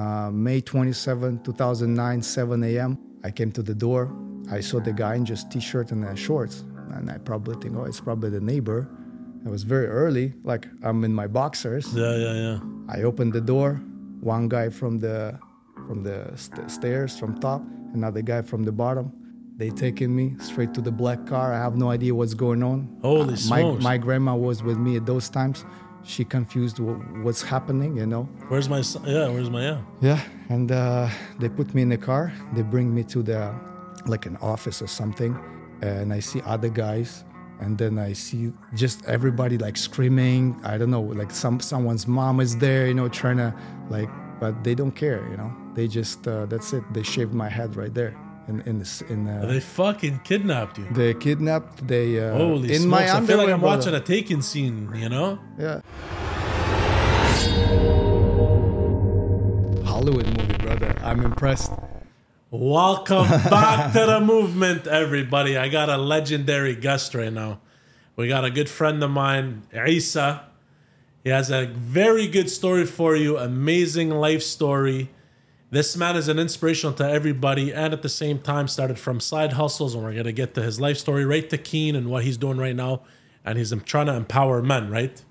uh, May 27, 2009, 7 a.m. I came to the door. I saw the guy in just t-shirt and uh, shorts, and I probably think, oh, it's probably the neighbor. It was very early, like I'm in my boxers. Yeah, yeah, yeah. I opened the door. One guy from the from the st- stairs from top, another guy from the bottom. They taking me straight to the black car. I have no idea what's going on. Holy my smokes. my grandma was with me at those times. She confused wh- what's happening, you know. Where's my son? Yeah, where's my yeah? Yeah, and uh, they put me in the car. They bring me to the like an office or something, and I see other guys, and then I see just everybody like screaming. I don't know, like some someone's mom is there, you know, trying to like, but they don't care, you know. They just uh, that's it. They shaved my head right there in in this in. Uh, They fucking kidnapped you. they kidnapped. They uh, Holy in smokes! my I feel like I'm brother. watching a Taken scene. You know? Yeah. Hollywood movie, brother. I'm impressed. Welcome back to the movement, everybody. I got a legendary guest right now. We got a good friend of mine, Isah. He has a very good story for you, amazing life story. This man is an inspiration to everybody and at the same time started from side hustles. And we're going to get to his life story right to Keen and what he's doing right now. And he's trying to empower men, right?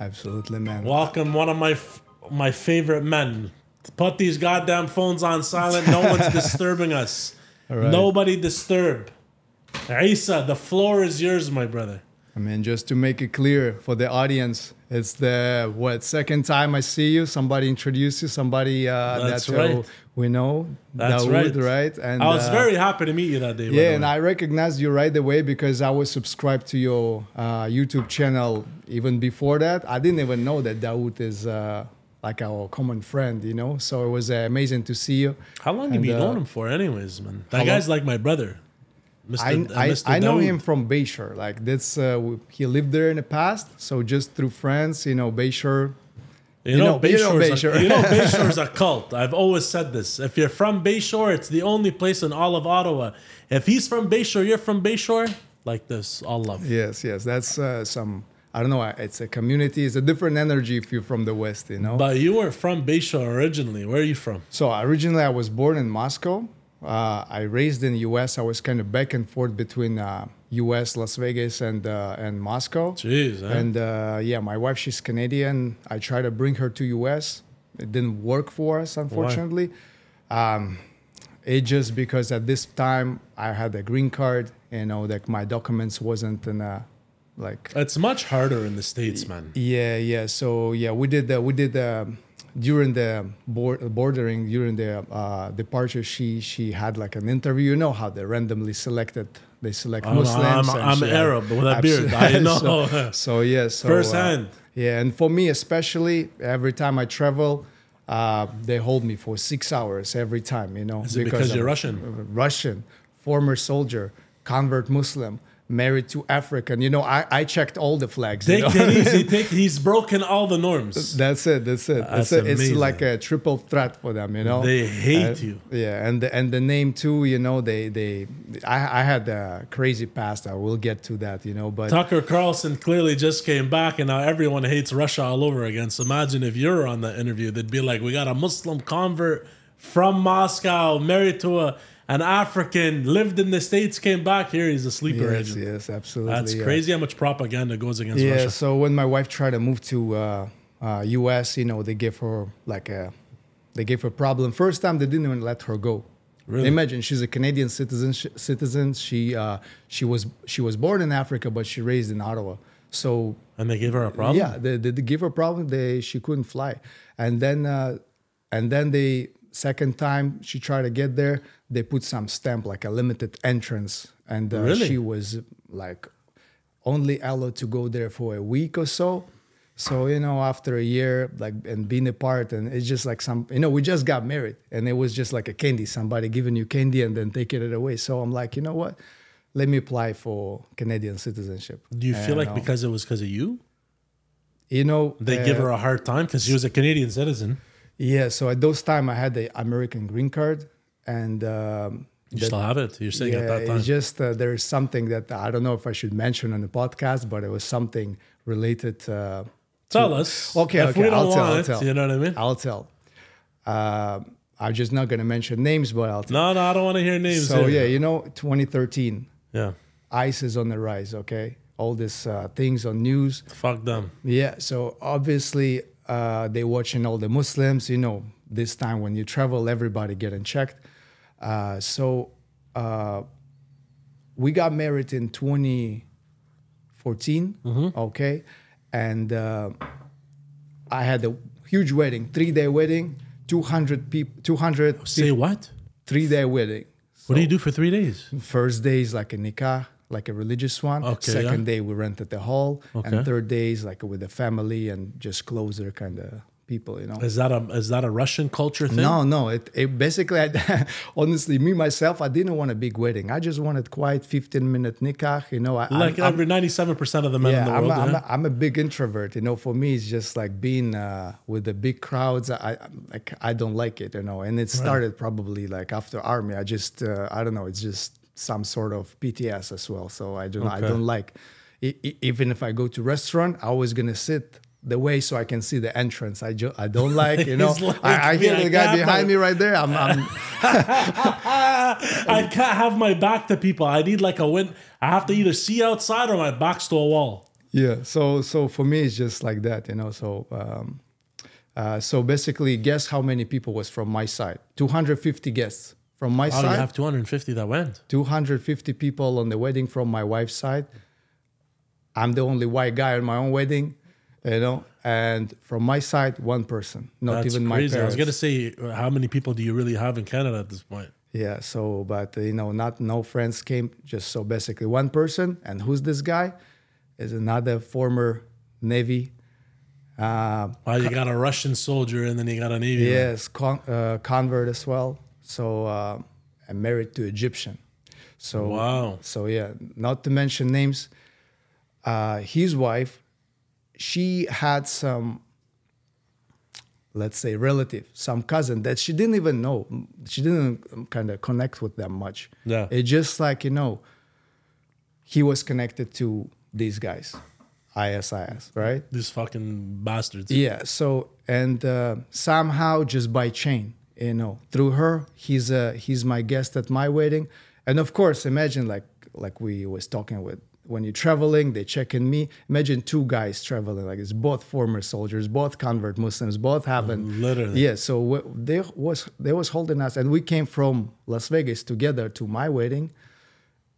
Absolutely, man. Welcome, one of my f- my favorite men. Put these goddamn phones on silent. No one's disturbing us. right. Nobody disturb. Isah, the floor is yours, my brother. I mean, just to make it clear for the audience, it's the what second time I see you. Somebody introduce you. Somebody uh, That's that uh, right. we know. That's Dawood, right. right? And I was uh, very happy to meet you that day. yeah, and. I recognized you right away because I was subscribed to your uh, YouTube channel even before that. I didn't even know that Dawood is uh, like our common friend, you know. So it was uh, amazing to see you. How long have you uh, known him for, anyways, man? That guy's like my brother, Mr. I, I, I know him from Bayshore. Like that's uh, he lived there in the past. So just through friends, you know, Bayshore. You know, know- you know Bayshore's a, Bayshore. you know Bayshore's a cult. I've always said this. If you're from Bayshore, it's the only place in all of Ottawa. If he's from Bayshore, you're from Bayshore. Like this, all love. Yes, yes, that's uh, some. I don't know. It's a community. It's a different energy if you're from the west, you know. But you were from Bayshore originally. Where are you from? So originally, I was born in Moscow. Uh, I raised in the U.S. I was kind of back and forth between uh, U.S., Las Vegas, and uh, and Moscow. Jeez, eh? And uh, yeah, my wife she's Canadian. I tried to bring her to U.S. It didn't work for us, unfortunately. Um, it just because at this time I had a green card. You know, like my documents wasn't in a like It's much harder in the states, man. yeah, yeah. So yeah, we did the we did the during the board, bordering during the uh, departure. She she had like an interview. You know how they randomly selected. They select I'm- Muslims. I'm- I'm had- Arab with a beard. I know. so, so yeah, so Firsthand. Uh, yeah, and for me especially, every time I travel. Uh, they hold me for six hours every time, you know. Is it because I'm you're a- Russian? Russian, former soldier, convert Muslim, married to African. You know, I, I checked all the flags. you know? it easy. Take. He's broken all the norms. That's it. That's it. That's, it. It's like a triple threat for them, you know. They hate Uh, you. Yeah, and the, and the name too. You know, they they. I I had a crazy past. I will get to that. You know, but Tucker Carlson clearly just came back, and now everyone hates Russia all over again. So imagine if you're on the interview, they'd be like, "We got a Muslim convert from Moscow, married to a an African, lived in the states, came back here. He's a sleeper yes, agent. yes, absolutely. That's yeah. crazy how much propaganda goes against Yeah. Russia. So when my wife tried to move to uh, uh, U.S., you know, they gave her like a, they gave her problem. First time they didn't even let her go. Really? Imagine she's a Canadian citizen. Citizen. She uh, she was she was born in Africa, but she raised in Ottawa. So And they gave her a problem. Yeah, they, they, they give her problem. They she couldn't fly, and then uh, and then they second time she tried to get there. They put some stamp like a limited entrance, and uh, Really? she was like only allowed to go there for a week or so. So you know, after a year, like and being apart, and it's just like some, you know, we just got married, and it was just like a candy, somebody giving you candy and then taking it away. So I'm like, you know what? Let me apply for Canadian citizenship. Do you feel like uh, because it was because of you, you know they uh, give her a hard time because she was a Canadian citizen? Yeah, so at those time I had the American green card, and um, You that- still have it. You're saying yeah, at that time. it's just uh, there's something that I don't know if I should mention on the podcast, but it was something related. Uh, Tell us. Okay, if okay, we don't I'll tell, want I'll tell. you know what I mean. I'll tell. Uh, I'm just not gonna mention names, but I'll. tell. No, no, I don't want to hear names. so here. yeah, you know, 2013, yeah. ISIS is on the rise. Okay, all these uh, things on news. Fuck them. Yeah, so obviously uh, they watching all the Muslims. You know, this time when you travel, everybody getting checked. Uh, so uh, we got married in 2014. Okay, and uh, I had a huge wedding, three day wedding, 200 people, 200 Say what? three day wedding. What do you do for three days? First day is like a nikah, like a religious one. Okay, Second yeah. day we rented the hall, Okay. and third day is like with the family and just closer kind of people, you know. Is that a is that a Russian culture thing? No, no. It, it basically, I, honestly, me myself, I didn't want a big wedding. I just wanted quiet, fifteen minute nikah. You know, I, Like I'm, I'm- every ninety seven percent of the men in yeah, the I'm, world. a, I'm, yeah? a, I'm a big introvert. You know, for me, it's just like being uh, with the big crowds. I, I like I don't like it. You know, and it started probably like after army. I just uh, I don't know. It's just some sort of PTS as well. So I don't I don't like. Even if I go to restaurant, I always gonna sit the way so I can see the entrance. I ju- I don't like. You know, like, I, I hear "Yeah, the guy behind that." me right there. I'm, I'm I can't have my back to people. I need like a win. I have to either see outside or my back's to a wall. Yeah. So so for me, it's just like that, you know. So um, uh, so basically, guess how many people was from my side? Two hundred fifty guests from my Oh, you have 250 that went. Two hundred fifty people on the wedding from my wife's side. I'm the only white guy on my own wedding, you know. And from my side, one person, not That's even crazy. my I was gonna say, uh, how many people do you really have in Canada at this point? Yeah. So, but uh, you know, not no friends came. Just so basically one person. And who's this guy? Is another former Navy. Uh, Wow, you got a Russian soldier and then you got a Navy. Yes, con- uh, convert as well. So uh, I'm married to Egyptian. So Wow. So yeah, not to mention names. Uh, his wife, she had some, let's say, relative, some cousin that she didn't even know. She didn't kind of connect with them much. Yeah. It just like you know, he was connected to these guys, ISIS, right? These fucking bastards. Yeah. So and uh, somehow just by chain, you know, through her, he's uh, he's my guest at my wedding, and of course, imagine like like we was talking with when you're traveling, they check in me. Imagine two guys traveling like it's both former soldiers, both convert Muslims, both having Literally. Yeah. So w- they was they was holding us, and we came from Las Vegas together to my wedding,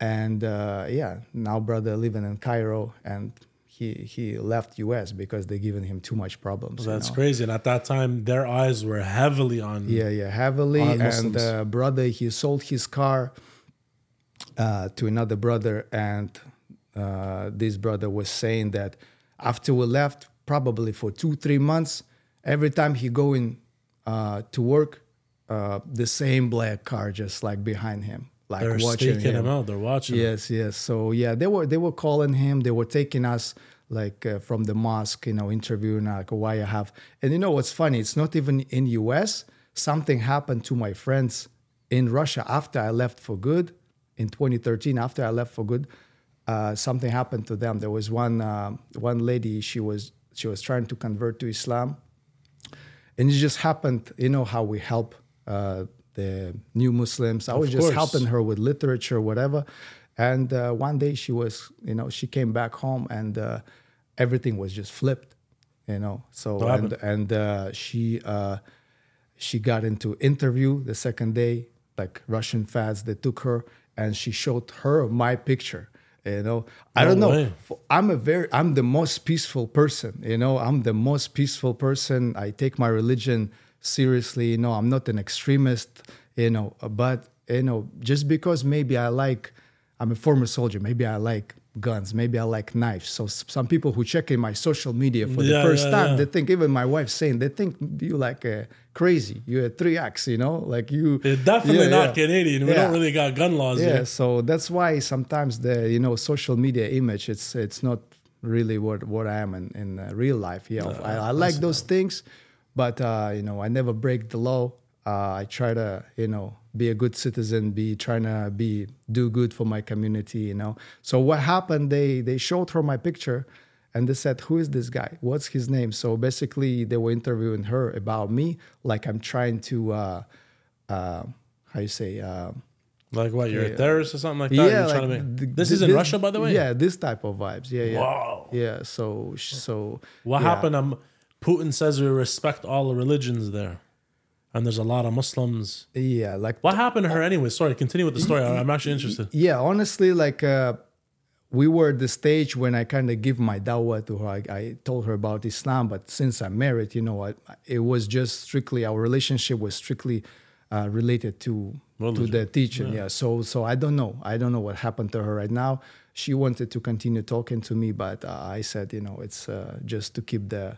and uh, yeah, now brother living in Cairo and. He, he left U.S. because they given him too much problems. you That's know? crazy. And at that time, their eyes were heavily on. Yeah, yeah, heavily. And uh, brother, he sold his car uh, to another brother, and uh, this brother was saying that after we left, probably for two, three months, every time he going uh, to work, uh, the same black car just like behind him, like They're watching him. him out. They're watching. him. Yes, yes. So yeah, they were they were calling him. They were taking us like uh, from the mosque, you know, interviewing like why I have. And you know what's funny? It's not even in U.S. Something happened to my friends in Russia after I left for good in 2013. After I left for good, uh, something happened to them. There was one uh, one lady. She was she was trying to convert to Islam, and it just happened. You know how we help uh, the new Muslims. I was just course. helping her with literature, whatever. And uh, one day she was, you know, she came back home and uh, everything was just flipped, you know. So What and happened? and uh, she uh, she got into interview the second day, like Russian fads. They took her and she showed her my picture. You know, I don't know. way. I'm a very, I'm the most peaceful person. You know, I'm the most peaceful person. I take my religion seriously. You know, I'm not an extremist. You know, but you know, just because maybe I like, I'm a former soldier. Maybe I like guns. Maybe I like knives. So some people who check in my social media for Yeah, the first yeah, time, yeah. they think even my wife saying they think you like uh, crazy. You're a three X. You know, like you. They're definitely not. Canadian. We don't really got gun laws Yeah, here. so that's why sometimes the you know social media image it's it's not really what what I am in in uh, real life. Yeah, I, I like those things, but uh, you know I never break the law. Uh, I try to you know be a good citizen, be trying to be do good for my community. You know. So what happened? They they showed her my picture, and they said, "Who is this guy? What's his name?" So basically, they were interviewing her about me, like I'm trying to, uh, uh, how you say, uh, Like what? You're Yeah. a terrorist or something like that? yeah, like trying to make- th- this th- is in Russia, by the way. Yeah, this type of vibes. Yeah, yeah, Wow. yeah. So, so What yeah. happened? Um, Putin says we respect all the religions there, and there's a lot of Muslims. Yeah, like What happened to her anyway? Sorry, continue with the story. I'm actually interested. yeah honestly like uh, we were at the stage when i kind of give my dawah to her I, I told her about islam but since i'm married you know I, it was just strictly our relationship was strictly uh, related to to the teaching yeah. so so i don't know i don't know what happened to her right now she wanted to continue talking to me but uh, i said you know it's uh, just to keep the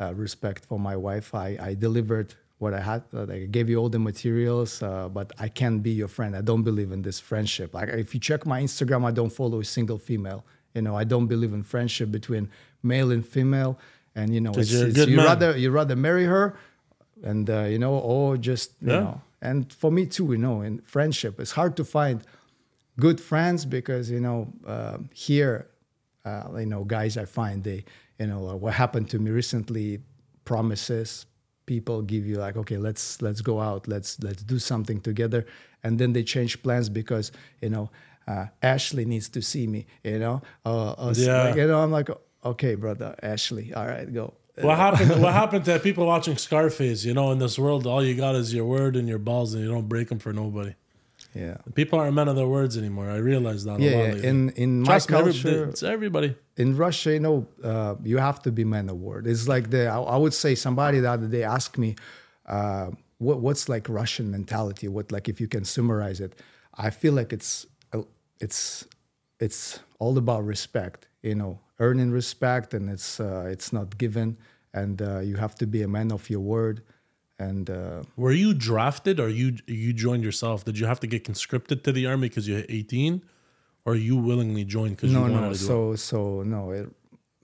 uh, respect for my wife i, I delivered what I had. Uh, I gave you all the materials, uh, but I can't be your friend. I don't believe in this friendship. Like if you check my Instagram, I don't follow a single female. You know, I don't believe in friendship between male and female. And you know, it's, it's- you man. rather you rather marry her, and uh, you know, or just you Yeah. know. And for me too, you know, in friendship, it's hard to find good friends because you know uh, here, uh, you know, guys I find they, you know, uh, what happened to me recently, promises people give you like okay let's let's go out let's let's do something together and then they change plans because you know uh, ashley needs to see me you know uh, uh, Yeah. like, you know i'm like okay brother ashley all right go What happened? What happened to people watching Scarface? You know, in this world, all you got is your word and your balls, and you don't break them for nobody. Yeah People aren't men of their words anymore. I realize that. a yeah, lot yeah. lately. in in my Trust every- culture it's everybody. in Russia, you know, uh, you have to be man of word. It's like the I, I would say somebody the other day asked me, uh, what what's like Russian mentality? What like if you can summarize it? I feel like it's uh, it's it's all about respect. You know, earning respect, and it's uh, it's not given, and uh, you have to be a man of your word. And uh, Were you drafted, or you you joined yourself? Did you have to get conscripted to the army because you're 18, or you willingly joined because you no, no. to do it? So, so no. It,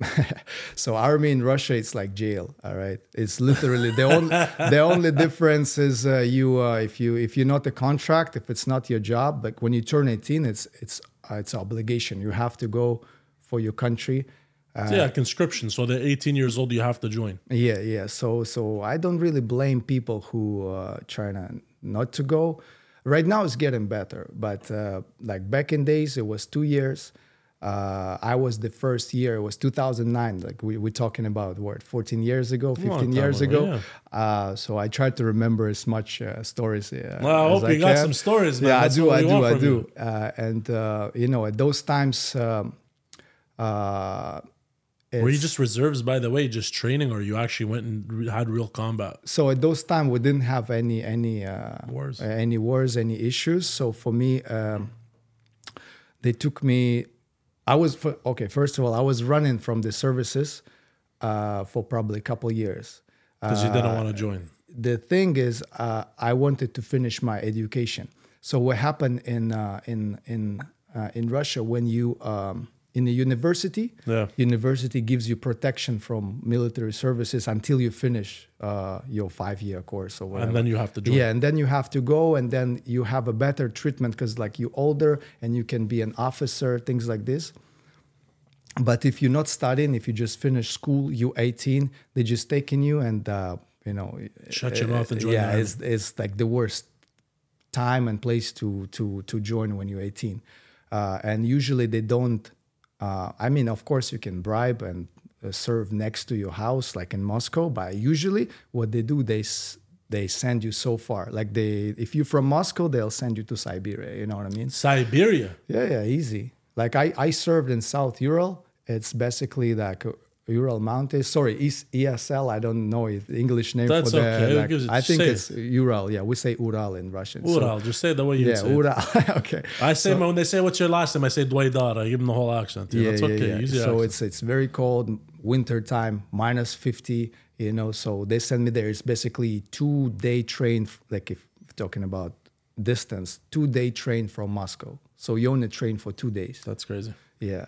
so army in Russia, it's like jail. All right, it's literally the only the only difference is uh, you uh, if you if you're not a contract, if it's not your job. Like when you turn 18, it's it's uh, it's obligation. You have to go for your country. Uh, yeah, conscription. So they're 18 years old. You have to join. yeah, yeah. So, so I don't really blame people who uh, try to not to go. Right now, it's getting better, but uh, like back in days, it was two years. Uh, I was the first year. It was 2009. Like we, we're talking about what 14 years ago, 15 time years ago, ago. Uh, so I tried to remember as much uh, stories. Uh, Well, I hope you got can. some stories, man. Yeah, That's I do. I do. I do. Uh, and uh, you know, at those times. Um, uh, Were you just reserves, by the way, just training, or you actually went and had real combat? so at those time we didn't have any any uh, Wars. uh, any wars any issues so for me um, they took me i was for, okay first of all i was running from the services uh, for probably a couple years Because you didn't Uh, want to join. the thing is uh, i wanted to finish my education so what happened in uh, in in uh, in russia when you um, in the university Yeah. university gives you protection from military services until you finish uh, your five year course or whatever And then you have to join. yeah and then you have to go and then you have a better treatment because like you older and you can be an officer things like this but if you're not studying if you just finish school you're 18 they just taking you and uh, you know Shut your mouth and join yeah it's, it's like the worst time and place to to to join when you're 18 uh, and usually they don't uh, i mean of course you can bribe and uh, serve next to your house like in moscow but usually what they do they s- they send you so far like they if you're from moscow they'll send you to siberia you know what i mean Siberia. yeah, yeah, easy. Like I, I served in South Ural. It's basically like Ural Mountains. Sorry, ESL. I don't know it, the English name That's for the. okay. Like- gives a- I think it's Ural. Yeah, we say Ural in Russian. So- Ural. just say it the way you yeah, say it. Ural. okay. I say when they say what's your last name, I say Dwaydar. I give them the whole accent. Yeah, Yeah, that's yeah, okay. yeah. Your So accent. it's it's very cold, winter time, minus fifty. You know, so they send me there. It's basically two day train. Like if talking about distance, two day train from Moscow. So you only train for two days. That's crazy. Yeah.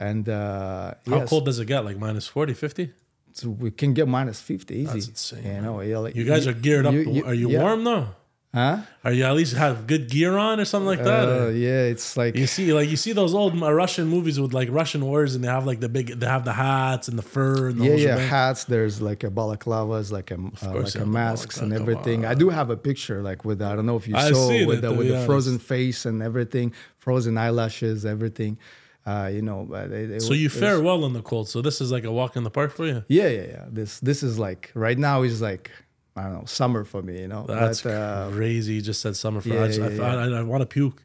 And uh, How yes, cold does it get? Like minus 40, 50? so we can get minus 50 easy. That's insane, You know, yeah, like You guys are geared up. you- you- are you yeah. warm though? Huh? Are you at least have good gear on or something like that? Uh, yeah, it's like You see, like you see those old Russian movies with like Russian warriors, and they have like the big, they have the hats and the fur and the yeah, yeah, hats. There's like a balaclavas, like a uh, like a masks and everything. I do have a picture like with I don't know if you I've saw with it, the with the frozen face and everything, frozen eyelashes, everything. Uh, you know, it So you was- fare well in the cold. So this is like a walk in the park for you. Yeah, yeah, yeah. This this is like right now is like I don't know summer for me. You know, That's but, uh, crazy. You just said summer for. yeah, I, just, yeah, I, I, I want to puke.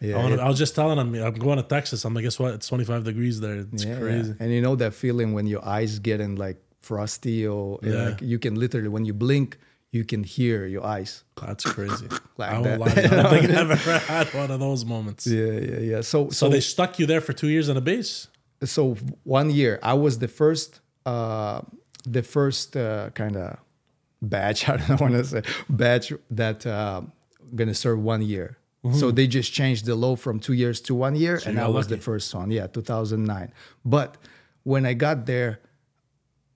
yeah, I, wanna, I was just telling him I'm going to Texas. I'm like, guess what? It's 25 degrees there. It's yeah, crazy. yeah. And you know that feeling when your eyes getting like frosty or Yeah. like you can literally when you blink you can hear your eyes. That's crazy. Like I won't that. lie. I don't think I've ever had one of those moments. Yeah, yeah, yeah. So So they stuck you there for two years on a base. so one year i was the first uh the first uh, kind of batch i don't want to say batch that uh, gonna serve one year so they just changed the law from two years to one year and i was the first one yeah 2009 but when i got there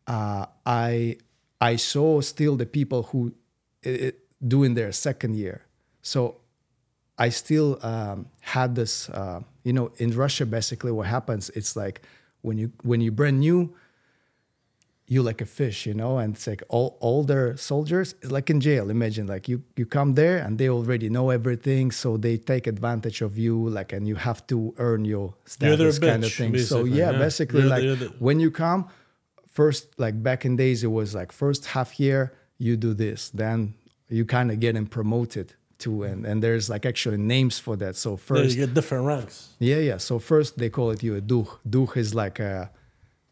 uh, i i saw still the people who uh, doing their second year so I still um, had this, uh, you know, in Russia, basically what happens, it's like when you when you brand new, you like a fish, you know, and it's like all older soldiers, like in jail. Imagine like you you come there and they already know everything, so they take advantage of you, like, and you have to earn your status, kind of bitch, thing. So yeah, yeah. basically You're like you're the- when you come, first like back in days it was like first half year you do this, then you kind of getting promoted to and and there's like actually names for that. So first you get different ranks. yeah, yeah. So first they call it you a duch. Duch is like a,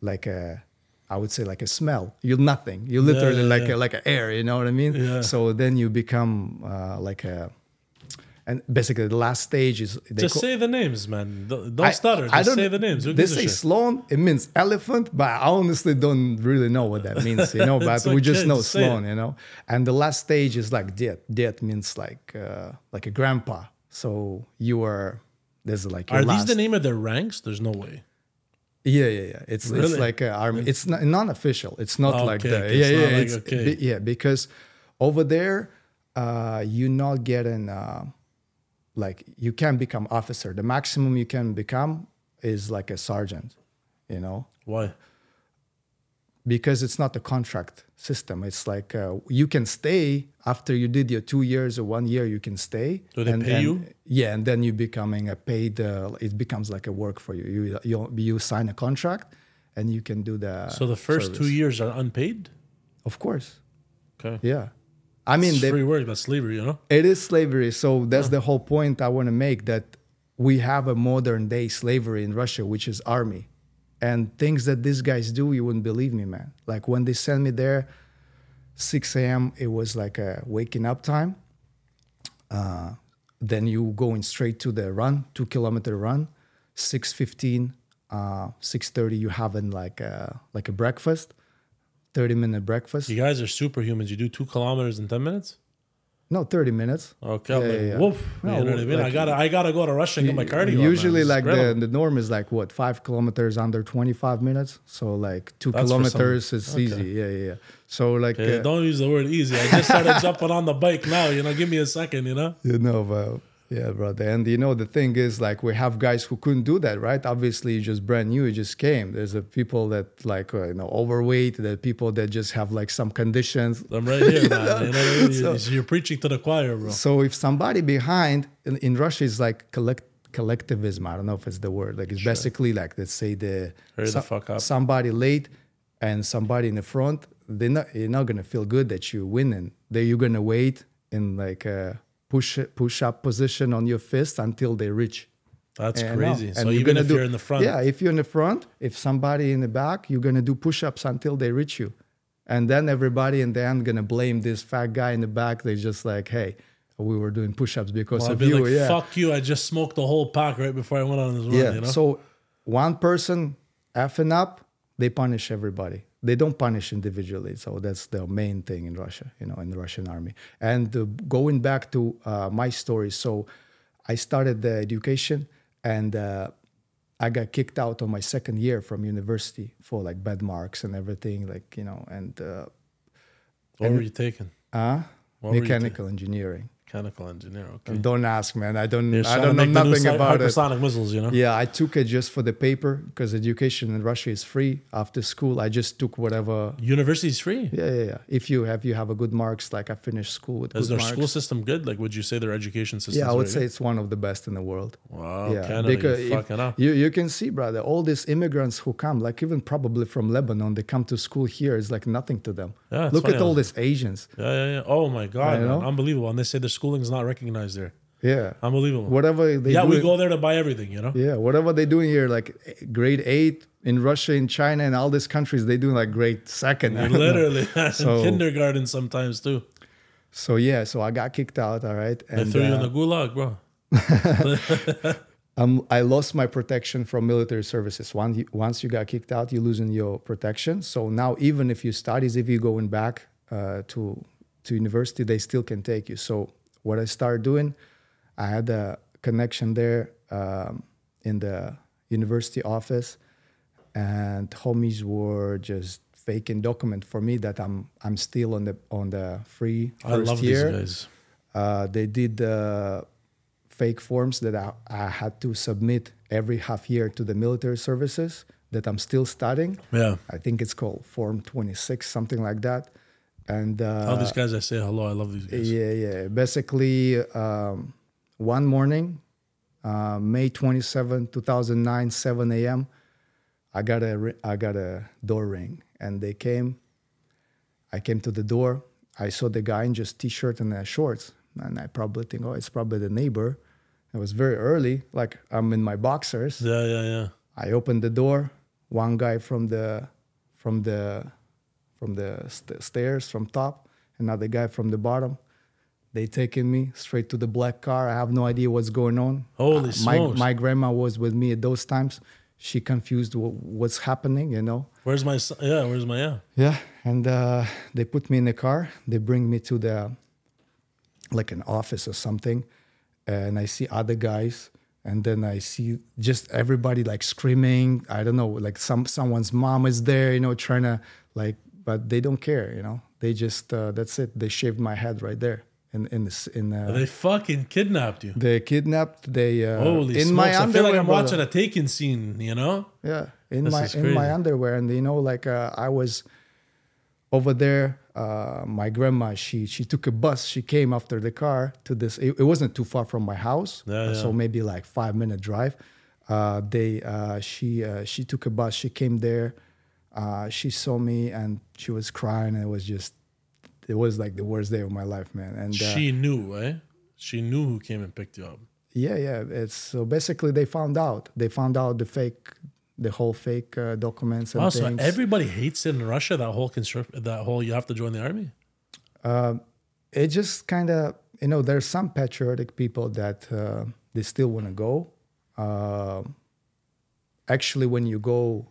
like a, I would say like a smell. You're nothing. You're literally yeah, like yeah. A, like a air. You know what I mean? Yeah. So then you become uh, like a, and basically the last stage is they Just say the names, man. Don't, I- stutter. I Just don't- say the names. Who They say? Sloan. It means elephant, but I honestly don't really know what that means. You know, but we just okay, know just say Sloan. You know, and the last stage is like Dad. Dad means like uh, like a grandpa. So you are there's like your Are last. these the name of their ranks? There's no way. Yeah, yeah, yeah. It's Really? it's like a army. It's not non-official. It's not like Okay, the okay, yeah, yeah. like, okay. be- yeah, because over there, uh, you're not getting uh, like you can become officer. The maximum you can become is like a sergeant. You know, Why? because it's not a contract system. It's like uh, you can stay after you did your two years or one year. You can stay. Do they and, pay and- you? Yeah, and then you becoming a paid. Uh, it becomes like a work for you. You you you sign a contract, and you can do the. So the first two years are unpaid. Of course, Okay. yeah. I mean, It's they, free work. That's slavery, you know. it is slavery. So that's the whole point I want to make that we have a modern day slavery in Russia, which is army. And things that these guys do, you wouldn't believe me, man. Like when they sent me there, 6 a.m., it was like a waking up time. Uh, then you going straight to the run, two kilometer run. 6.15, uh, 6.30, you having like a, like a breakfast, 30 minute breakfast. You guys are superhumans. You do two kilometers in ten minutes. No, 30 minutes. Okay, Yeah, like, yeah, woof. No, you know what I mean? I like- gotta, I gotta go to Russia and get my cardio. Usually, is like the, the norm is like what five kilometers under 25 minutes. So like two That's kilometers is okay. easy. Yeah, yeah, yeah. So like Okay, uh, don't use the word easy. I just started jumping on the bike now. You know, give me a second. You know. you know, well, yeah, brother. And you know the thing is like we have guys who couldn't do that, right? Obviously, you just brand new, you just came. There's a people that like uh, you know overweight. Are people that just have like some conditions. I'm right here, man. You know what I mean? So- You- You're preaching to the choir, bro. So if somebody behind in, in Russia is like collect collectivism, I don't know if it's the word. Like it's basically like let's say the Hurry the fuck up. somebody late and somebody in the front. They're not you're not gonna feel good that you're winning. They you're gonna wait in like a push push up position on your fist until they reach. That's And, uh, crazy. no, So and you're even gonna if do- you're in the front, yeah, if you're in the front, if somebody in the back, you're gonna do push-ups until they reach you, and then everybody in the end gonna blame this fat guy in the back. They're just like, hey, we were doing push-ups because I'll of you. like, yeah, "Fuck you! I just smoked the whole pack right before I went on this run." yeah. You know. So one person effing up, they punish everybody. They don't punish individually. So that's the main thing in Russia, you know, in the Russian army. And uh, going back to uh, my story, so I started the education and uh, I got kicked out on my second year from university for like bad marks and everything, like you know, and uh, what were you taking? uh, What mechanical engineering. Mechanical engineer. Okay. Don't ask, man. I don't. I don't know make the new nothing about it. hypersonic missiles. You know. Yeah, I took it just for the paper because education in Russia is free after school. I just took whatever. University is free. Yeah, yeah, yeah. If you have you have a good marks, like I finished school with Is good their marks. school system good? Like, would you say their education system? yeah, I would say it's one of the best in the world. Wow, yeah, Canada, because you fucking up. you you can see, brother, all these immigrants who come, like even probably from Lebanon, they come to school here. It's like nothing to them. Yeah, Look funny at all these Asians. Yeah, yeah, yeah. Oh my god, man. unbelievable! And they say the schooling is not recognized there. Yeah, Unbelievable. whatever they yeah, we go there to buy everything. You know. Yeah, whatever they're doing here, like grade eight in Russia, in China, and all these countries, they do like grade second. I don't know. Literally, So- kindergarten sometimes too. So yeah, so I got kicked out. All right, They and threw you in uh, the gulag, bro. um, I lost my protection from military services. Once you, once you got kicked out, you're losing your protection. So now, even if you studies, if you going back uh, to to university, they still can take you. So what I started doing, I had a connection there um, in the university office, and homies were just faking document for me that I'm I'm still on the on the free I first love year. these guys. Uh, they did uh, fake forms that I, I had to submit every half year to the military services that I'm still studying. Yeah. I think it's called Form 26, something like that. And uh, All these guys, I say hello. I love these guys. yeah, yeah. Basically, um, one morning, uh, May 27, 2009, 7 a.m., I got a I got a door ring, and they came. I came to the door. I saw the guy in just t-shirt and uh, shorts, and I probably think, oh, it's probably the neighbor. It was very early, like I'm in my boxers. Yeah, yeah, yeah. I opened the door. One guy from the from the from the st- stairs from top, another guy from the bottom. They taking me straight to the black car. I have no idea what's going on. Holy Uh, my smokes. my grandma was with me at those times. She confused wh- what's happening, you know. Where's my son? Yeah, where's my yeah? Yeah, and uh, they put me in the car. They bring me to the like an office or something, and I see other guys, and then I see just everybody like screaming. I don't know, like some someone's mom is there, you know, trying to like, but they don't care, you know. They just uh, that's it. They shaved my head right there in in this in. Uh, They fucking kidnapped you. they kidnapped. They uh, Holy in smokes! my I feel like I'm watching a Taken scene. You know? Yeah, in This my in my underwear, and you know, like uh, I was over there. Uh, my grandma, she she took a bus. She came after the car to this. It, it wasn't too far from my house, Yeah, uh, so yeah. maybe like five minute drive. Uh, they uh, she uh, she took a bus. She came there. Uh, she saw me and she was crying. And It was just, it was like the worst day of my life, man. And uh, She knew, eh? She knew who came and picked you up. yeah, yeah. It's so basically they found out. They found out the fake, the whole fake uh, documents and Wow, so everybody hates it in Russia. That whole construct, that whole you have to join the army. it just kind of you know there's some patriotic people that uh, they still want to go uh, actually when you go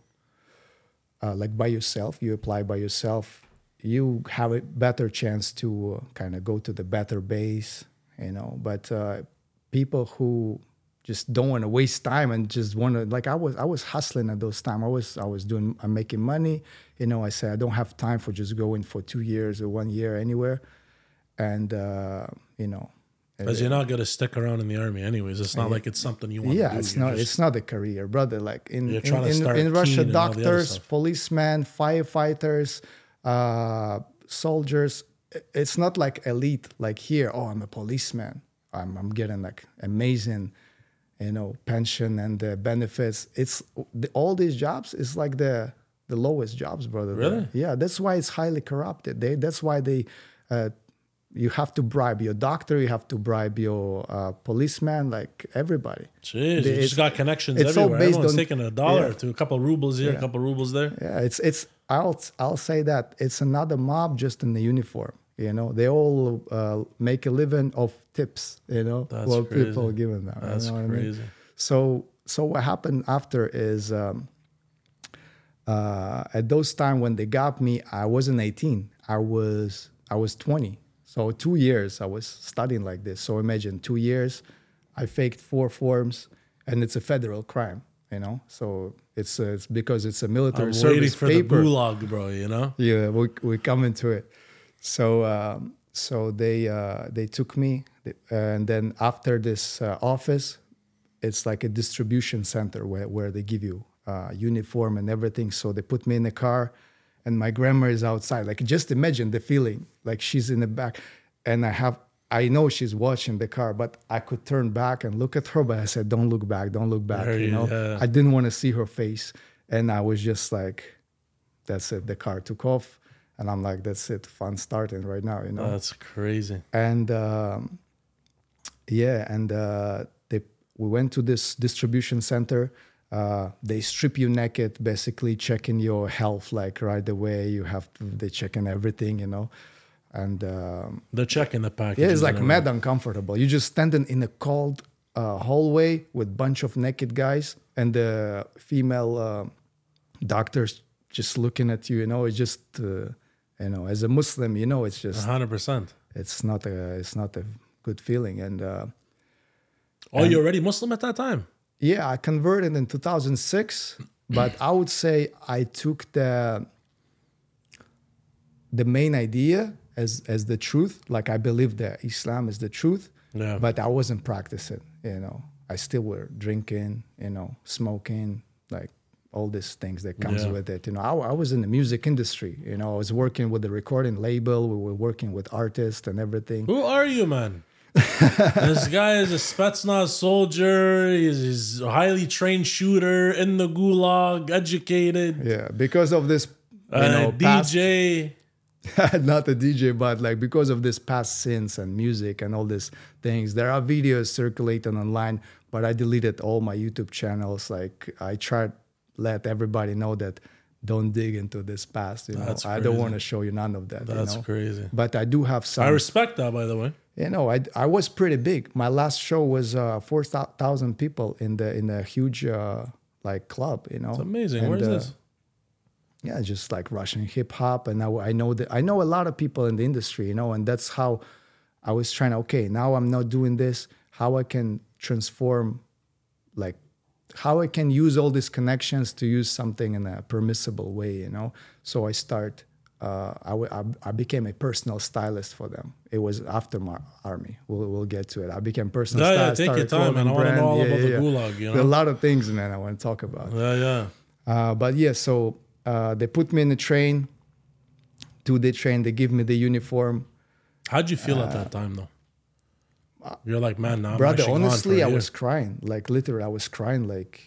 uh, like by yourself you apply by yourself you have a better chance to uh, kind of go to the better base you know? But uh, people who just don't want to waste time and just want to like i was i was hustling at those time. I was i was doing i'm making money you know? I said i don't have time for just going for two years or one year anywhere. And uh, you know Because you're not gonna stick around in the army, anyways. It's not like it's something you want. yeah to do. Yeah, it's You're not it's not a career brother like in You're in, to in, in russia keen and all the other doctors policemen firefighters uh, soldiers it's not like elite like here oh i'm a policeman i'm, I'm getting like amazing you know pension and the benefits it's the, all these jobs is like the the lowest jobs brother there. Really? yeah that's why it's highly corrupted they that's why they uh, you have to bribe your doctor you have to bribe your uh, policeman like everybody Jeez, you just got connections it's all everywhere. based Everyone's on- taking a dollar yeah. to a couple rubles here, a couple rubles there. Yeah, it's it's I'll I'll say that it's another mob just in the uniform. You know, they all uh, make a living of tips. You know, That's what crazy. people are giving them. That's you know what I mean? crazy. So so what happened after is um, uh, at those time when they got me, I wasn't 18. I was I was 20. So two years I was studying like this. So imagine two years, I faked four forms, and it's a federal crime. You know, so it's uh, it's because it's a military I'm waiting service for paper. the gulag, bro. You know, Yeah, we we come into it. So um, so they uh, they took me, and then after this uh, office, it's like a distribution center where, where they give you uh, uniform and everything. So they put me in a car, and my grandma is outside. Like just imagine the feeling, like she's in the back, and I have I know she's watching the car, but I could turn back and look at her, but I said, "Don't look back, don't look back." You know, yeah. I didn't want to see her face, and I was just like, "That's it." The car took off, and I'm like, "That's it, fun starting right now." You know, That's crazy. and um, yeah, and uh, they we went to this distribution center. Uh, they strip you naked, basically checking your health like right away. You have to, they checking everything, you know, and um, They're checking the package. yeah, it's like mad uncomfortable. You're just standing in a cold uh, hallway with bunch of naked guys, and the female uh, doctors just looking at you. You know, it's just uh, you know, as a Muslim, you know, it's just hundred percent. it's not a it's not a good feeling. And uh, Oh, you're already Muslim at that time. Yeah, I converted in 2006, but I would say I took the the main idea as as the truth. Like I believe that Islam is the truth. Yeah. but I wasn't practicing. You know, I still were drinking, you know, smoking, like all these things that comes Yeah. with it. You know, I, I was in the music industry. You know, I was working with the recording label. We were working with artists and everything. Who are you, man? this guy is a Spetsnaz soldier. He's, he's a highly trained shooter in the gulag, educated, Yeah, because of this, you uh, know, past- DJ. not a DJ, but like because of this past sins and music and all these things, there are videos circulating online. But I deleted all my YouTube channels. Like I tried let everybody know that don't dig into this past. You know, I don't want to show you none of that. That's you know? crazy. But I do have some. I respect that, by the way. You know, I I was pretty big. My last show was uh, four thousand people in the in a huge uh, like club. You know, It's amazing. And, Where's uh, this? yeah, just like Russian hip hop, and now I know that I know a lot of people in the industry, you know, and that's how I was trying to. Okay, now I'm not doing this. How I can transform, like, how I can use all these connections to use something in a permissible way, you know. So I start. Uh, I, w- I- I became a personal stylist for them. It was after my army. We'll, we'll get to it. I became personal Yeah, yeah, stylist. take your time, man. I wanna know all brand. about the gulag, you know? a lot of things, man. I want to talk about. Yeah, yeah. Uh, but yeah, so uh, they put me in the train. two day train, they give me the uniform. How'd you feel at that time, though? You're like, man, now I'm Uh, Brother, honestly, I year." was crying. Like literally, I was crying. Like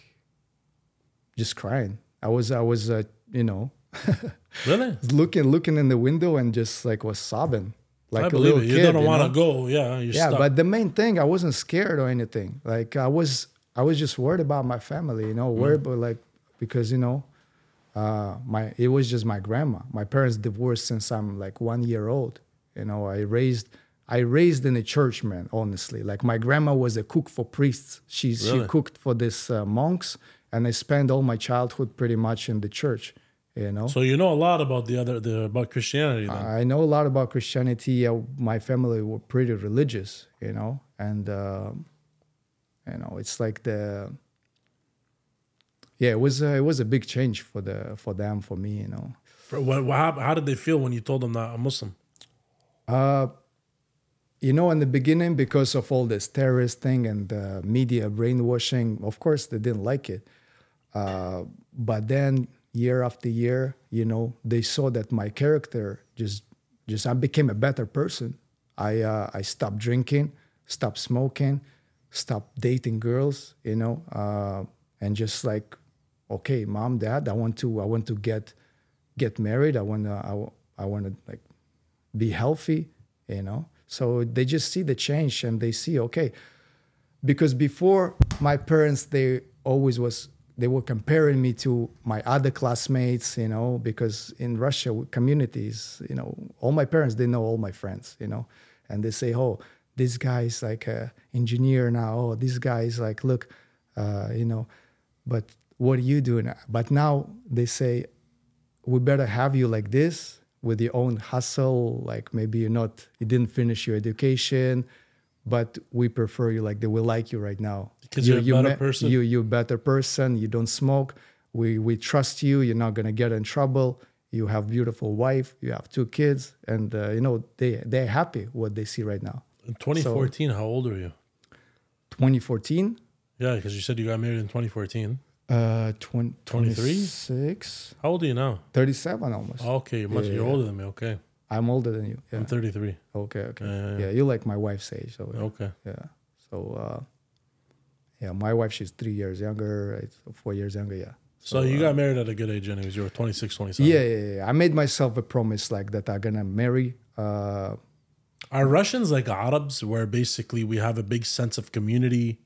just crying. I was, I was, uh, you know, really. looking, looking in the window and just like was sobbing, like I a little it. You kid. don't want to go. Yeah, yeah stuck. but the main thing i wasn't scared or anything like i was i was just worried about my family you know Mm. worried about like because you know uh my it was just my grandma my parents divorced since i'm like one year old you know i raised i raised in a church man honestly like my grandma was a cook for priests she she cooked for these uh, monks and i spent all my childhood pretty much in the church you know so you know a lot about the other the about Christianity. Then. I know a lot about Christianity. My family were pretty religious, you know, and uh, you know, it's like the yeah, it was uh, it was a big change for the for them for me, you know. What, hap- how did they feel when you told them that I'm Muslim? Uh, you know, in the beginning, because of all this terrorist thing and uh, media brainwashing, of course they didn't like it. Uh, but then year after year, you know, they saw that my character just, just I became a better person. I uh, I stopped drinking, stopped smoking, stopped dating girls, you know, uh, and just like, okay, mom, dad, I want to I want to get get married. I want to I, I want to like be healthy, you know. So they just see the change and they see, okay, because before my parents, they always was they were comparing me to my other classmates, you know, because in Russia communities, you know, all my parents they know all my friends, you know, and they say, oh, this guy's like a engineer now. Oh, this guy's like, look, uh, you know, but what are you doing? But now they say, we better have you like this with your own hustle like maybe you're not you didn't finish your education but we prefer you like they will like you right now Because you, you're a you better ma- person? you you're a better person you don't smoke we we trust you you're not going to get in trouble you have beautiful wife, you have two kids, and uh, you know they they're happy what they see right now. In 2014, how old are you? 2014, Yeah, because you said you got married in 2014. uh, 20, 23? 26, How old are you now? 37 almost. Okay, you're much Yeah, you're yeah. older than me. Okay, I'm older than you. Yeah. I'm 33. Okay, okay. Yeah, yeah, yeah, yeah. you like my wife's age, so. Okay, yeah. So uh, yeah, my wife she's three years younger, four years younger. Yeah. so you uh, got married at a good age, anyways. You were 26, 27. Yeah, yeah, yeah. I made myself a promise like that I'm gonna marry. Uh, Are Russians like Arabs, where basically we have a big sense of community?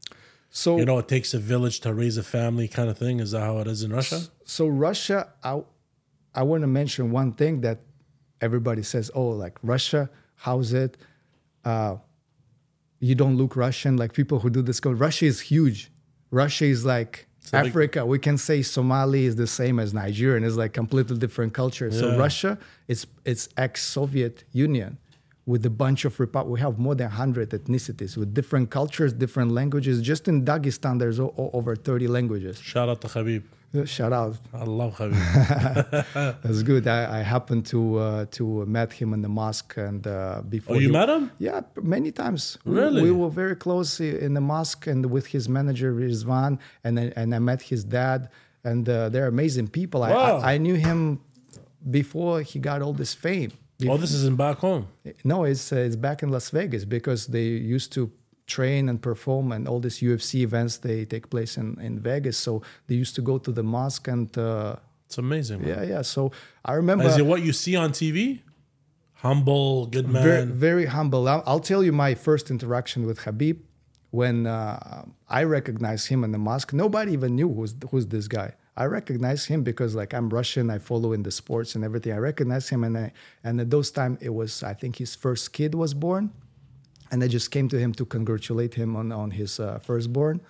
so You know, it takes a village to raise a family, kind of thing. Is that how it is in Russia? so Russia, I I want to mention one thing that everybody says, oh, like Russia, how's it? Uh, you don't look Russian. Like people who do this go, Russia is huge. Russia is like So Africa. we can say Somali is the same as Nigeria, and it's like completely different culture. So Russia, it's it's ex-Soviet Union with a bunch of repub- we have more than 100 ethnicities with different cultures different languages just in dagestan there's o- over 30 languages Shout out to Khabib. Shout out I love Khabib. That's good. I, I happened to uh, to met him in the mosque, and uh, before oh, you he- met him? Yeah, many times. We- Really? we, were very close in the mosque and with his manager Rizvan, and I, and I met his dad, and uh, they're amazing people. I, Wow. I I knew him before he got all this fame. Oh, this is in back home. No, it's uh, it's back in Las Vegas because they used to train and perform, and all these UFC events they take place in in Vegas. So they used to go to the mosque and. Uh, It's amazing. Man. yeah, yeah. So I remember Is it what you see on TV? Humble, good man. very, very humble. I'll, I'll tell you my first interaction with Khabib when uh, I recognized him in the mosque. Nobody even knew who's who's this guy. I recognized him because like I'm Russian, I follow in the sports and everything. I recognized him, and I, and at those time it was I think his first kid was born, and I just came to him to congratulate him on on his uh, firstborn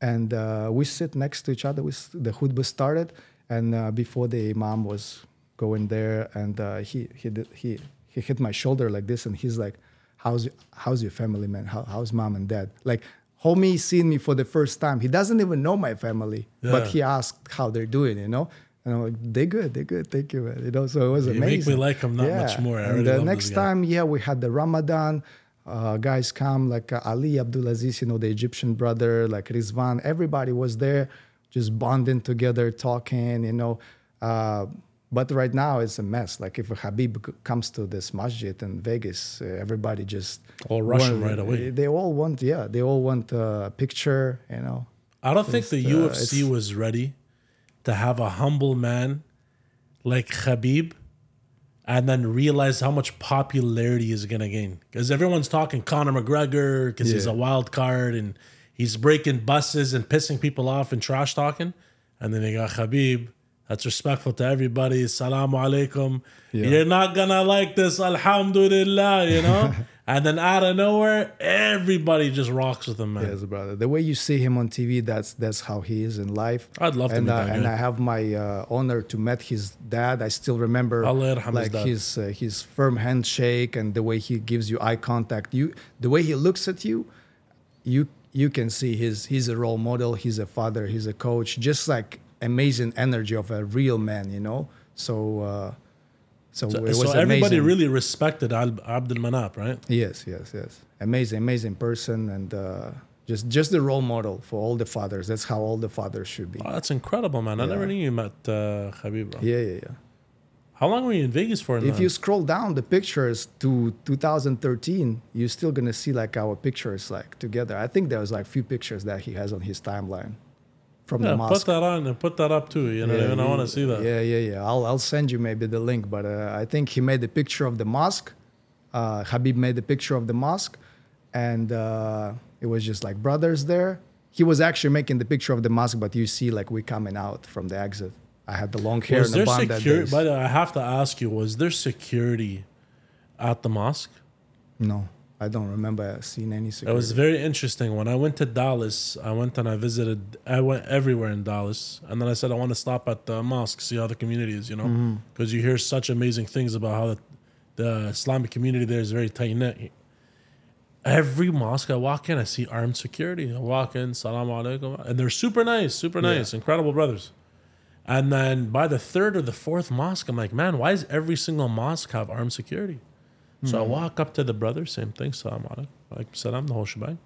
and uh, we sit next to each other. We, the khutbah started, and uh, before the imam was going there, and uh, he he did, he he hit my shoulder like this, and he's like, "How's how's your family, man? How, how's mom and dad?" Like, homie seen me for the first time. He doesn't even know my family, but he asked how they're doing, you know. And I'm like, they're good, they're good, thank you, man. You know, so it was You make amazing. me like him that much more. I and the next time, yeah, we had the Ramadan. Uh, guys come like uh, Ali Abdulaziz, you know, the Egyptian brother, like Rizvan. Everybody was there, just bonding together, talking, you know. Uh, but right now it's a mess. Like if a Khabib comes to this masjid in Vegas, uh, everybody just All want- right away. They all want, yeah, they all want a picture, you know. I don't think the uh, UFC was ready to have a humble man like Khabib and then realize how much popularity he's going to gain. Because everyone's talking Conor McGregor because he's a wild card and he's breaking buses and pissing people off and trash talking. And then you got Khabib that's respectful to everybody. Assalamu alaikum. Yeah. You're not going to like this. Alhamdulillah, you know? and then out of nowhere, everybody just rocks with him, man. Yes, brother. The way you see him on TV, that's that's how he is in life. I'd love to and, meet uh, that And guy. I have my uh, honor to meet his dad. I still remember Allah yarham his like his uh, his firm handshake and the way he gives you eye contact. You the way he looks at you, you you can see his he's a role model. He's a father. He's a coach. Just like amazing energy of a real man, you know. So. Uh, so, So, it was so everybody amazing. really respected Al- Abdul Manap, right? Yes, yes, yes. Amazing, amazing person, and uh, just just the role model for all the fathers. That's how all the fathers should be. Oh, that's incredible, man. I never knew you met uh, Khabib. Bro. Yeah, yeah, yeah. How long were you in Vegas for? If now? you scroll down the pictures to 2013, you're still gonna see like our pictures like together. I think there was like few pictures that he has on his timeline from yeah, the put that on and put that up too. You know, and I you- want to see that. Yeah, yeah, yeah. I'll I'll send you maybe the link, but uh, I think he made the picture of the mosque. Uh, Khabib made the picture of the mosque, and uh, it was just like brothers there. He was actually making the picture of the mosque, but you see like we coming out from the exit. I had the long hair Was and the there bun that security? days. By the way, I have to ask you: Was there security at the mosque? No, I don't remember seeing any It was very interesting. When I went to Dallas, I went and I visited. I went everywhere in Dallas, and then I said I want to stop at the mosque, see how the community is. You know, Mm-hmm. because you hear such amazing things about how the, the Islamic community there is very tight knit. Every mosque I walk in, I see armed security. I walk in, salam alaikum, and they're super nice, super Yeah. nice, incredible brothers. And then by the third or the fourth mosque, I'm like, man, why does every single mosque have armed security? So I walk up to the brother, same thing, salam alaikum, like salam, the whole shebang.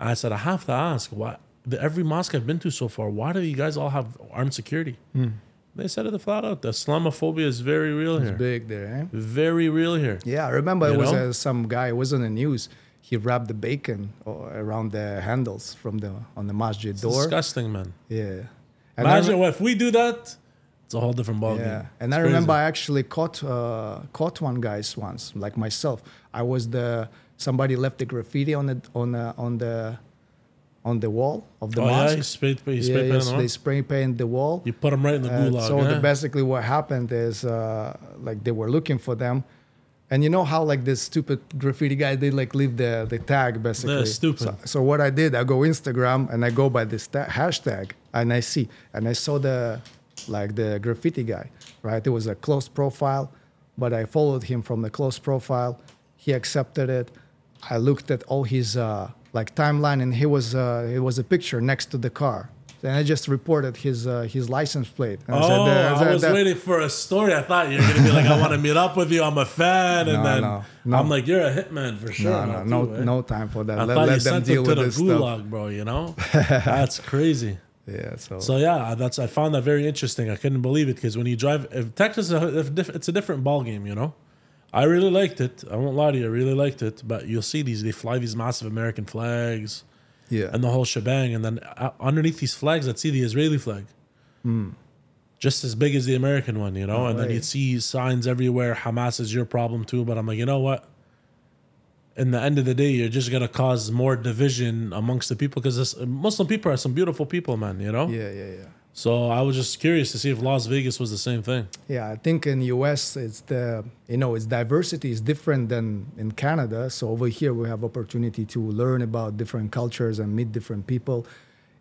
I said, I have to ask, why the, every mosque I've been to so far, why do you guys all have armed security? They said it flat out. The Islamophobia is very real here. Big there, eh? Very real here. Yeah, I remember You it was uh, some guy. It was on the news. He wrapped the bacon uh, around the handles from the on the masjid It's door. disgusting, man. Yeah. And I Imagine if we do that, it's a whole different ballgame. yeah, and It's I remember crazy. I actually caught uh, caught one guys once, like myself. I was the somebody left the graffiti on the on the on the on the wall of the Oh yeah, mosque. you spray, you yeah, yes, the they spray paint the wall. You put them right in the Uh, gulag. so yeah? the, basically, what happened is uh, like they were looking for them, and you know how like this stupid graffiti guy they like leave the the tag basically. They're stupid. So, so what I did, I go Instagram and I go by this ta- hashtag and I see and I saw the like the graffiti guy, right? It was a close profile, but I followed him from the close profile. He accepted it. I looked at all his uh, like timeline, and he was uh, it was a picture next to the car. And I just reported his uh, his license plate. And Oh, said, uh, I said was that- waiting for a story. I thought you were gonna be like, "I want to meet up with you. I'm a fan," and No, then no, no. I'm like, "You're a hitman for sure." No, now, no, too, no, eh? no time for that. I let thought let you them sent deal him to with the this stuff. gulag, bro. You know, that's crazy. Yeah, so, So yeah, that's I found that very interesting. I couldn't believe it because when you drive, if Texas, is a- if it's a different ball game. You know, I really liked it. I won't lie to you, I really liked it. But you'll see these they fly these massive American flags yeah, and the whole shebang, and then uh, underneath these flags, I'd see the Israeli flag. Just as big as the American one, you know, and then you'd see signs everywhere. Hamas is your problem too, but I'm like, you know what? In the end of the day, you're just gonna cause more division amongst the people because Muslim people are some beautiful people, man. You know. yeah, yeah, yeah. So I was just curious to see if Las Vegas was the same thing. Yeah, I think in US it's the you know its diversity is different than in Canada. So over here we have opportunity to learn about different cultures and meet different people.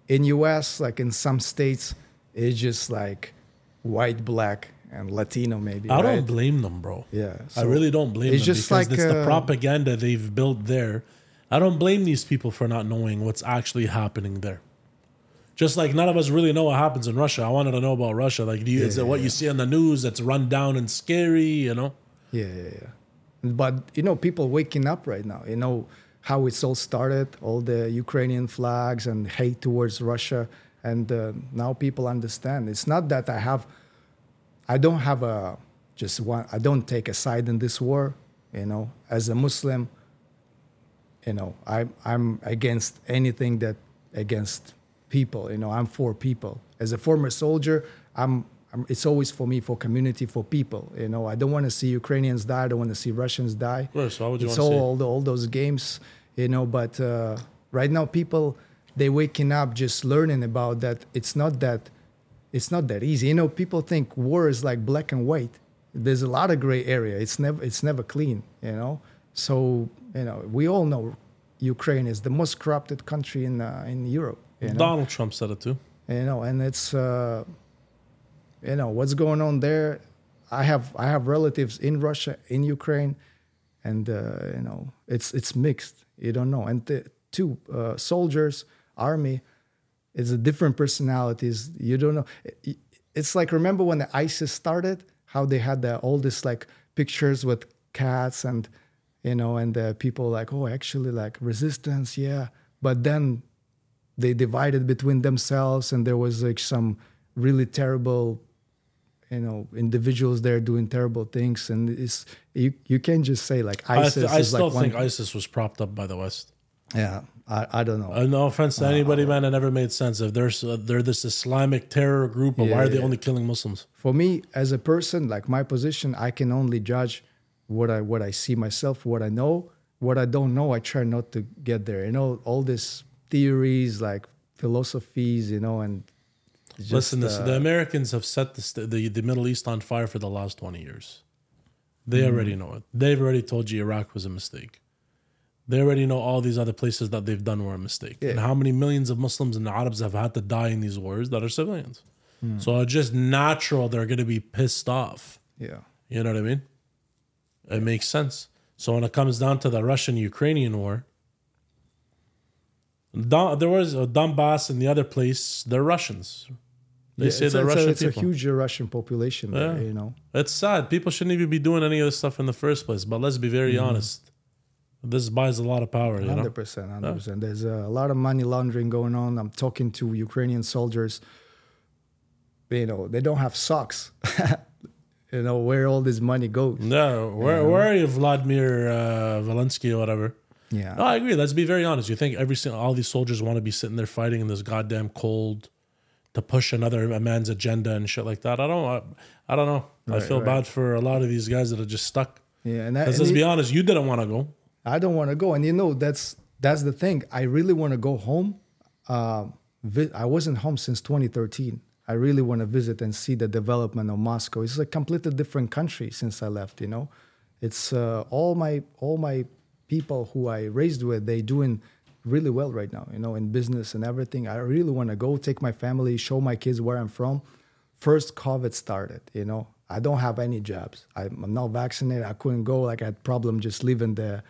In US, like in some states, it's just like white, black, and Latino maybe. I right? don't blame them, bro. Yeah, I really don't blame it's them just because like, it's the uh, propaganda they've built there. I don't blame these people for not knowing what's actually happening there. Just like none of us really know what happens in Russia. I wanted to know about Russia. Like, do you, is it what yeah. you see on the news that's run down and scary? You know? Yeah, yeah, yeah. But you know, people waking up right now. You know how it's all started, all the Ukrainian flags and hate towards Russia, and uh, now people understand. It's not that I have, I don't have a just one. I don't take a side in this war. You know, as a Muslim, you know, I I'm against anything that against people. You know, I'm for people. As a former soldier, I'm. I'm it's always for me, for community, for people. You know, I don't want to see Ukrainians die. I don't want to see Russians die. Of course. Why would you It's all all, the, all those games, you know. But uh, right now, people they waking up just learning about that. It's not that it's not that easy. You know, people think war is like black and white. There's a lot of gray area. It's never it's never clean. You know. So you know, we all know Ukraine is the most corrupted country in uh, in Europe. You know? Donald Trump said it too. you know and it's uh, you know what's going on there i have i have relatives in russia in ukraine and uh, you know it's it's mixed you don't know and the two uh, soldiers army it's a different personalities. You don't know. It's like remember when the isis started? How they had the, all this like pictures with cats and you know and the people like oh actually like resistance yeah. But then they divided between themselves and there was like some really terrible you know individuals there doing terrible things. And it's you, you can't just say like I, isis th- I is still like think ISIS was propped up by the West. Yeah I, I don't know Uh, no offense to anybody, man. It never made sense. If there's uh, they're this Islamic terror group, but why are they yeah. only killing Muslims? for me as a person like my position i can only judge what i what i see myself what i know what i don't know i try not to get there you know all these theories like philosophies you know and just, Listen, this, uh, the Americans have set the, the the Middle East on fire for the last twenty years. They Mm. already know it. They've already told you Iraq was a mistake. They already know all these other places that they've done were a mistake. And how many millions of Muslims and Arabs have had to die in these wars that are civilians. Mm. So it's just natural they're going to be pissed off. yeah You know what I mean? It makes sense. So when it comes down to the Russian Ukrainian war, Don, there was uh, Donbass and the other place, they're Russians. They Yeah, say it's, the a, it's, a, it's a huge Russian population there, Yeah. you know. It's sad. People shouldn't even be doing any of this stuff in the first place. But let's be very Mm-hmm. honest. This buys a lot of power, you know. Hundred percent, hundred percent. There's a lot of money laundering going on. I'm talking to Ukrainian soldiers. You know, they don't have socks. you know where all this money goes. No, where where are you, Vladimir uh, Zelensky or whatever? Yeah, No, I agree. Let's be very honest. You think every single all these soldiers want to be sitting there fighting in this goddamn cold to push another a man's agenda and shit like that? I don't. I, I don't know. I feel right. bad for a lot of these guys that are just stuck. yeah, and, that, let's be honest, you didn't want to go. I don't want to go, and you know that's that's the thing. I really want to go home. Um, vi- I wasn't home since 2013. I really want to visit and see the development of Moscow. It's a completely different country since I left. You know, it's uh, all my all my people who I raised with. They doing really well right now. You know, in business and everything. I really want to go take my family, show my kids where I'm from. First COVID started. You know, I don't have any jobs. I'm, I'm not vaccinated. I couldn't go. Like I had problem just leaving the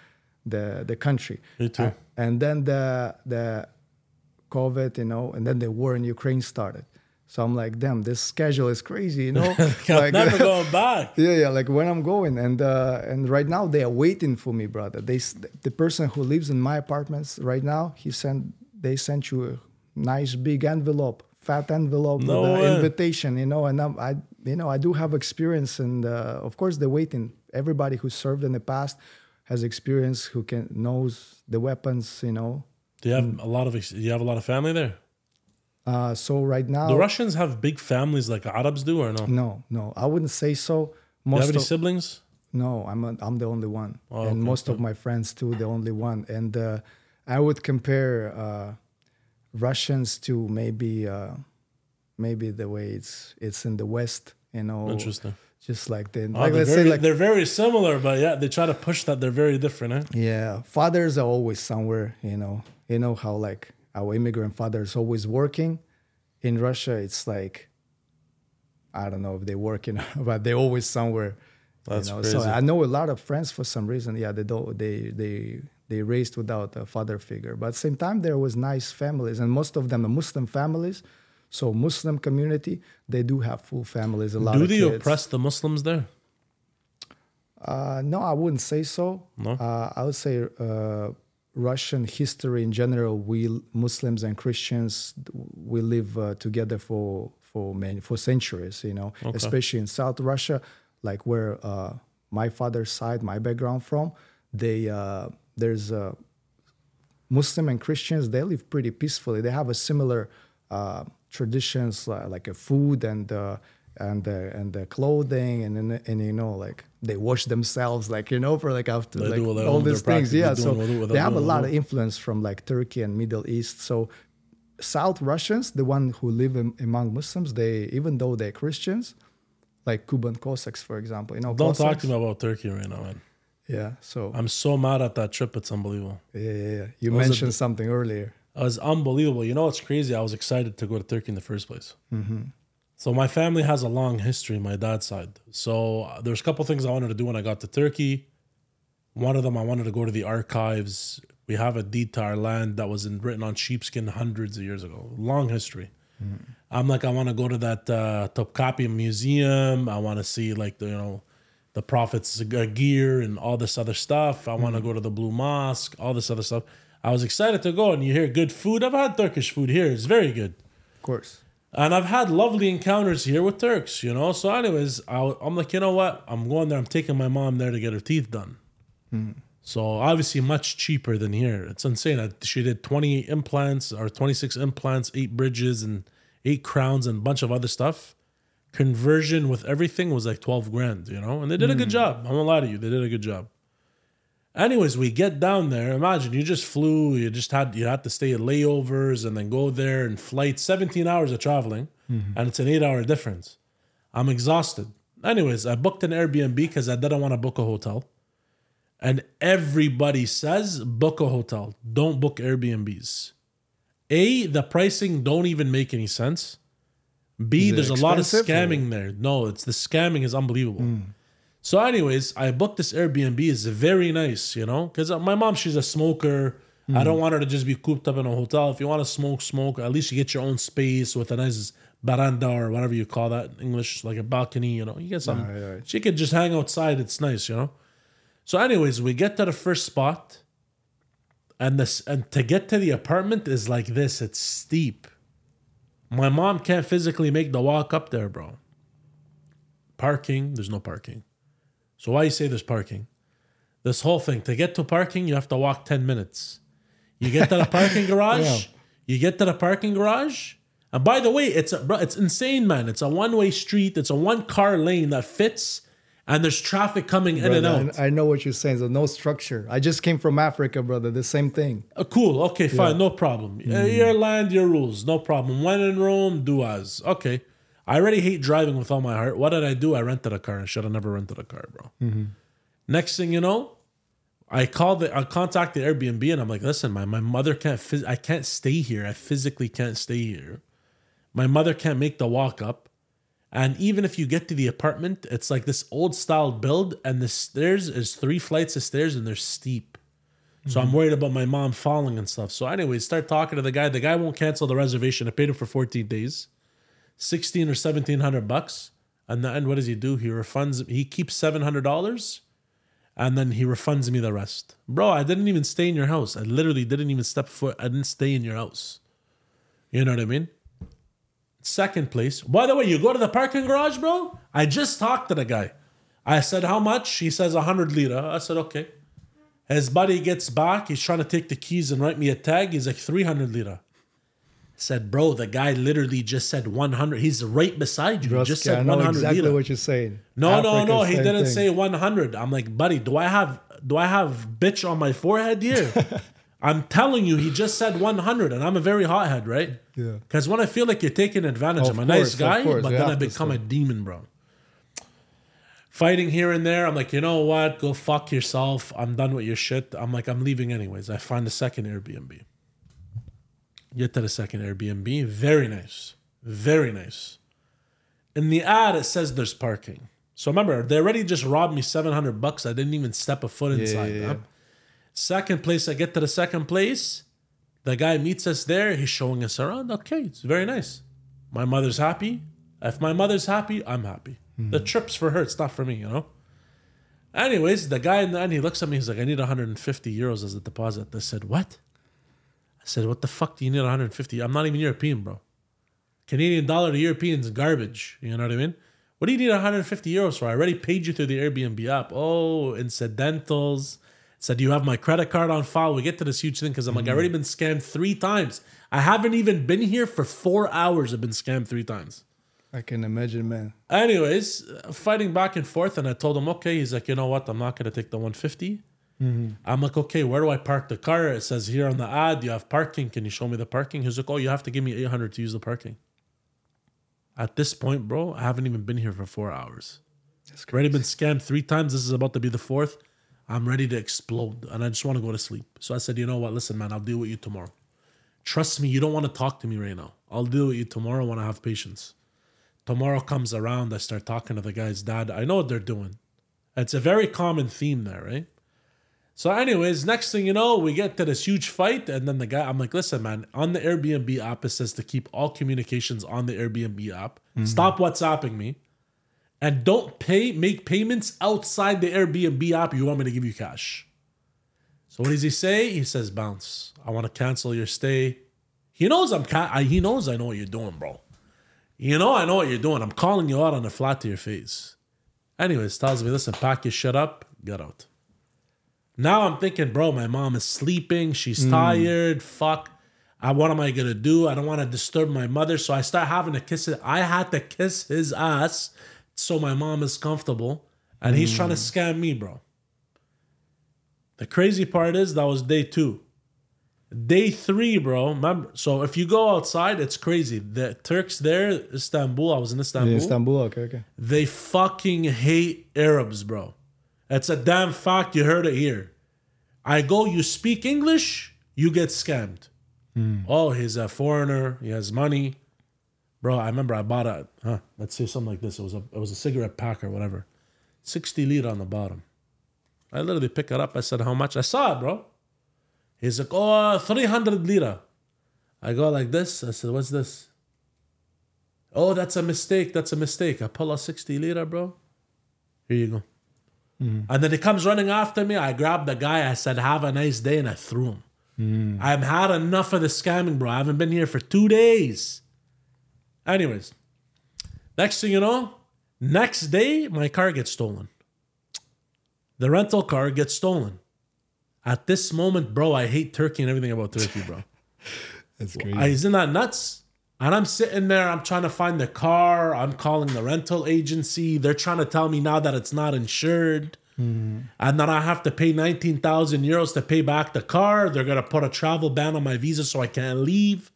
the the country. Me too. Uh, and then the the COVID, you know, and then the war in Ukraine started. So I'm like, damn, this schedule is crazy, you know. I'm never going back. Yeah, yeah, like when I'm going, and uh, and right now they are waiting for me, brother. They the person who lives in my apartments right now, he sent they sent you a nice big envelope, fat envelope No with an invitation, you know. And I'm, I, you know, I do have experience, and uh, of course they're waiting. Everybody who served in the past has experience, who can knows the weapons, you know. Do you have a lot of? Do you have a lot of family there? Uh, so right now, The Russians have big families like Arabs do, or no? No, no, I wouldn't say so. you have any of, siblings? No, I'm a, I'm the only one, Oh, and okay, most of my friends too, the only one. And uh, I would compare uh, Russians to maybe uh, maybe the way it's it's in the West, you know, Interesting. Just like the Oh, like they're, let's very, say like they're very similar, but yeah, they try to push that they're very different. Eh? yeah, fathers are always somewhere, you know. You know how like our immigrant fathers always working. In Russia, it's like I don't know if they're working, but they're always somewhere. That's you know? crazy. So I know a lot of friends for some reason. Yeah, they don't. They they they raised without a father figure. But at the same time, there was nice families, and most of them are Muslim families. So Muslim community, they do have full families. A lot Do of they kids. oppress the Muslims there? Uh, no, I wouldn't say so. No? Uh, I would say uh, Russian history in general. We Muslims and Christians, we live uh, together for for many for centuries. You know, Okay. especially in South Russia, like where uh, my father's side, my background from. They uh, there's uh, Muslim and Christians. They live pretty peacefully. They have a similar uh, traditions li- like a food and uh, and the and the clothing and, and and you know like they wash themselves like you know for like after They like all all these things yeah so they have a lot of influence from like Turkey and Middle East so South Russians the one who live in, among Muslims they even though they're Christians like Kuban Cossacks for example you know Don't talk to me about Turkey right now, man. yeah so I'm so mad at that trip. It's unbelievable. yeah, yeah, yeah. you it mentioned something earlier It was unbelievable. You know what's crazy? I was excited to go to Turkey in the first place. So my family has a long history, my dad's side. So uh, there's a couple things I wanted to do when I got to Turkey. One of them, I wanted to go to the archives. We have a deed to our land that was in, written on sheepskin hundreds of years ago. Long history. I'm like, I want to go to that uh, Topkapi Museum. I want to see like the you know the prophet's uh, gear and all this other stuff. I want to go to the Blue Mosque, all this other stuff. I was excited to go, and you hear good food. I've had Turkish food here; it's very good. of course And I've had lovely encounters here with Turks, you know. So, anyways, I, I'm like, you know what? I'm going there. I'm taking my mom there to get her teeth done. Hmm. So, obviously, much cheaper than here. It's insane. She did 20 implants or 26 implants, eight bridges, and eight crowns, and a bunch of other stuff. Conversion with everything was like 12 grand, you know. And they did a good hmm. job. I'm gonna lie to you, they did a good job. Anyways, we get down there. Imagine you just flew. You just had you had to stay at layovers and then go there and flight. Seventeen hours of traveling, mm-hmm. and it's an eight-hour difference. I'm exhausted. Anyways, I booked an Airbnb because I didn't want to book a hotel. And everybody says book a hotel. Don't book Airbnbs. A, the pricing don't even make any sense. B, there's a lot of expensive or- scamming there. No, it's the scamming is unbelievable. Mm. So, anyways, I booked this Airbnb. It's very nice, you know, because uh, my mom, she's a smoker. I don't want her to just be cooped up in a hotel. If you want to smoke, smoke. At least you get your own space with a nice baranda or whatever you call that in English, like a balcony, you know. You get some. Right, right. She could just hang outside. It's nice, you know. So, anyways, we get to the first spot, and this and to get to the apartment is like this. It's steep. My mom can't physically make the walk up there, bro. Parking, there's no parking. So why you say there's parking? This whole thing to get to parking, you have to walk ten minutes. You get to the parking garage. Yeah. You get to the parking garage. And by the way, it's a, it's insane, man. It's a one-way street. It's a one-car lane that fits, and there's traffic coming in and out. I, know what you're saying. So no structure. I just came from Africa, brother. The same thing. Uh, cool. Okay, fine. No problem. Uh, your land, your rules. No problem. When in Rome, do as. Okay. I already hate driving with all my heart. What did I do? I rented a car. I should have never rented a car, bro. Mm-hmm. Next thing you know, I called the I contact the Airbnb and I'm like, listen, my, my mother can't phys- I can't stay here. I physically can't stay here. My mother can't make the walk up. And even if you get to the apartment, it's like this old style build, and the stairs is three flights of stairs and they're steep. So I'm mm-hmm. worried about my mom falling and stuff. So, anyways, start talking to the guy. The guy won't cancel the reservation. I paid him for 14 days, 16 or 1700 bucks. And then what does he do? He refunds, he keeps $700 and then he refunds me the rest. Bro, I didn't even stay in your house. I literally didn't even step foot. I didn't stay in your house. You know what I mean? Second place. By the way, you go to the parking garage, bro? I just talked to the guy. I said, how much? He says 100 lira. I said, okay. His buddy gets back. He's trying to take the keys and write me a tag. He's like, 300 lira. Said, bro, the guy literally just said 100. He's right beside you. He just said know 100 exactly lira. what you're saying. No, no, Africa, no. He didn't thing. say 100. I'm like, buddy, do I have do I have bitch on my forehead here? I'm telling you, he just said 100, and I'm a very hothead, right? Yeah. Because when I feel like you're taking advantage, Of I'm a nice course, of guy, course, but then I become a demon, bro. Fighting here and there, I'm like, you know what? Go fuck yourself. I'm done with your shit. I'm like, I'm leaving anyways. I find a second Airbnb. Get to the second Airbnb. Very nice. Very nice. In the ad, it says there's parking. So remember, they already just robbed me 700 bucks. I didn't even step a foot inside. yeah, huh? yeah. Second place, I get to the second place. The guy meets us there. He's showing us around. Okay, it's very nice. My mother's happy. If my mother's happy, I'm happy. Hmm. The trip's for her. It's not for me, you know? Anyways, the guy in the end, he looks at me. He's like, I need 150 euros as a deposit. I said, what? I said, what the fuck do you need 150? I'm not even European, bro. Canadian dollar to Europeans is garbage. You know what I mean? What do you need 150 euros for? I already paid you through the Airbnb app. Oh, incidentals. Said, you have my credit card on file. We get to this huge thing because I'm like, I already been scammed three times. I haven't even been here for four hours. I've been scammed three times. I can imagine, man. Anyways, uh, fighting back and forth, and I told him, okay. He's like, you know what? I'm not gonna take the 150. Mm-hmm. I'm like, okay, where do I park the car? It says here on the ad, you have parking. Can you show me the parking? He's like, oh, you have to give me 800 to use the parking. At this point, bro, I haven't even been here for four hours. That's Already been scammed three times. This is about to be the fourth. I'm ready to explode, and I just want to go to sleep. So I said, you know what? Listen, man, I'll deal with you tomorrow. Trust me, you don't want to talk to me right now. I'll deal with you tomorrow when I have patience. Tomorrow comes around, I start talking to the guy's dad. I know what they're doing. It's a very common theme there, right? So, anyways, next thing you know, we get to this huge fight, and then the guy, I'm like, listen, man, on the Airbnb app, it says to keep all communications on the Airbnb app. Mm-hmm. Stop WhatsApping me. And don't pay, make payments outside the Airbnb app. You want me to give you cash. So what does he say? He says, bounce. I want to cancel your stay. He knows I'm ca- I, he knows I know what you're doing, bro. You know I know what you're doing. I'm calling you out on the flat to your face. Anyways, tells me, listen, pack your shit up, get out. Now I'm thinking, bro, my mom is sleeping. She's hmm. tired. Fuck. I, what am I gonna do? I don't want to disturb my mother. So I start having to kiss it. I had to kiss his ass so my mom is comfortable. And he's trying to hmm. scam me, bro. The crazy part is that was day two. Day three, bro. Remember, so if you go outside, it's crazy. The Turks there, Istanbul. I was in Istanbul. In Istanbul, okay, okay. They fucking hate Arabs, bro. It's a damn fact. You heard it here. I go, you speak English, you get scammed. Hmm. Oh, he's a foreigner. He has money, bro. I remember I bought a. Huh, let's say something like this. It was a. It was a cigarette pack or whatever. Sixty lira on the bottom. I literally pick it up. I said, how much? I saw it, bro. He's like, oh, 300 lira. I go like this. I said, what's this? Oh, that's a mistake. That's a mistake. I pull a 60 lira, bro. Here you go. Mm. And then he comes running after me. I grabbed the guy. I said, Have a nice day. And I threw him. Mm. I've had enough of the scamming, bro. I haven't been here for two days. Anyways, next thing you know, next day, my car gets stolen. The rental car gets stolen. At this moment, bro, I hate Turkey and everything about Turkey, bro. That's crazy. I, isn't that nuts? And I'm sitting there, I'm trying to find the car. I'm calling the rental agency. They're trying to tell me now that it's not insured. Mm-hmm. And then I have to pay 19,000 euros to pay back the car. They're going to put a travel ban on my visa so I can't leave.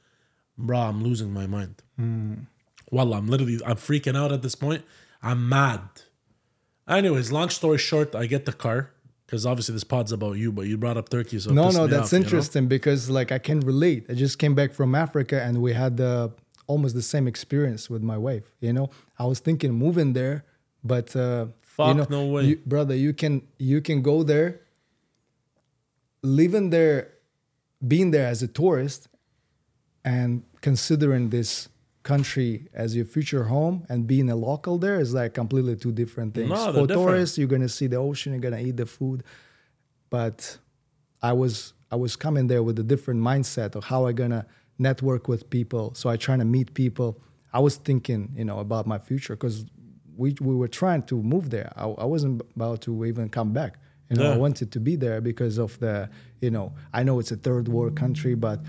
Bro, I'm losing my mind. Mm. Well, I'm literally, I'm freaking out at this point. I'm mad. Anyways, long story short, I get the car because obviously this pod's about you, but you brought up Turkey. So no, no, that's off, you know? interesting because like I can relate. I just came back from Africa and we had uh, almost the same experience with my wife. You know, I was thinking moving there, but uh, Fuck, you know, no way. you- brother. You can you can go there, living there, being there as a tourist, and considering this country as your future home and being a local there is like completely two different things. No, For tourists, you're gonna see the ocean, you're gonna eat the food, but I was I was coming there with a different mindset of how I gonna network with people. So I trying to meet people. I was thinking, you know, about my future because we we were trying to move there. I, I wasn't about to even come back. You know, I wanted to be there because of the, you know, I know it's a third world country, but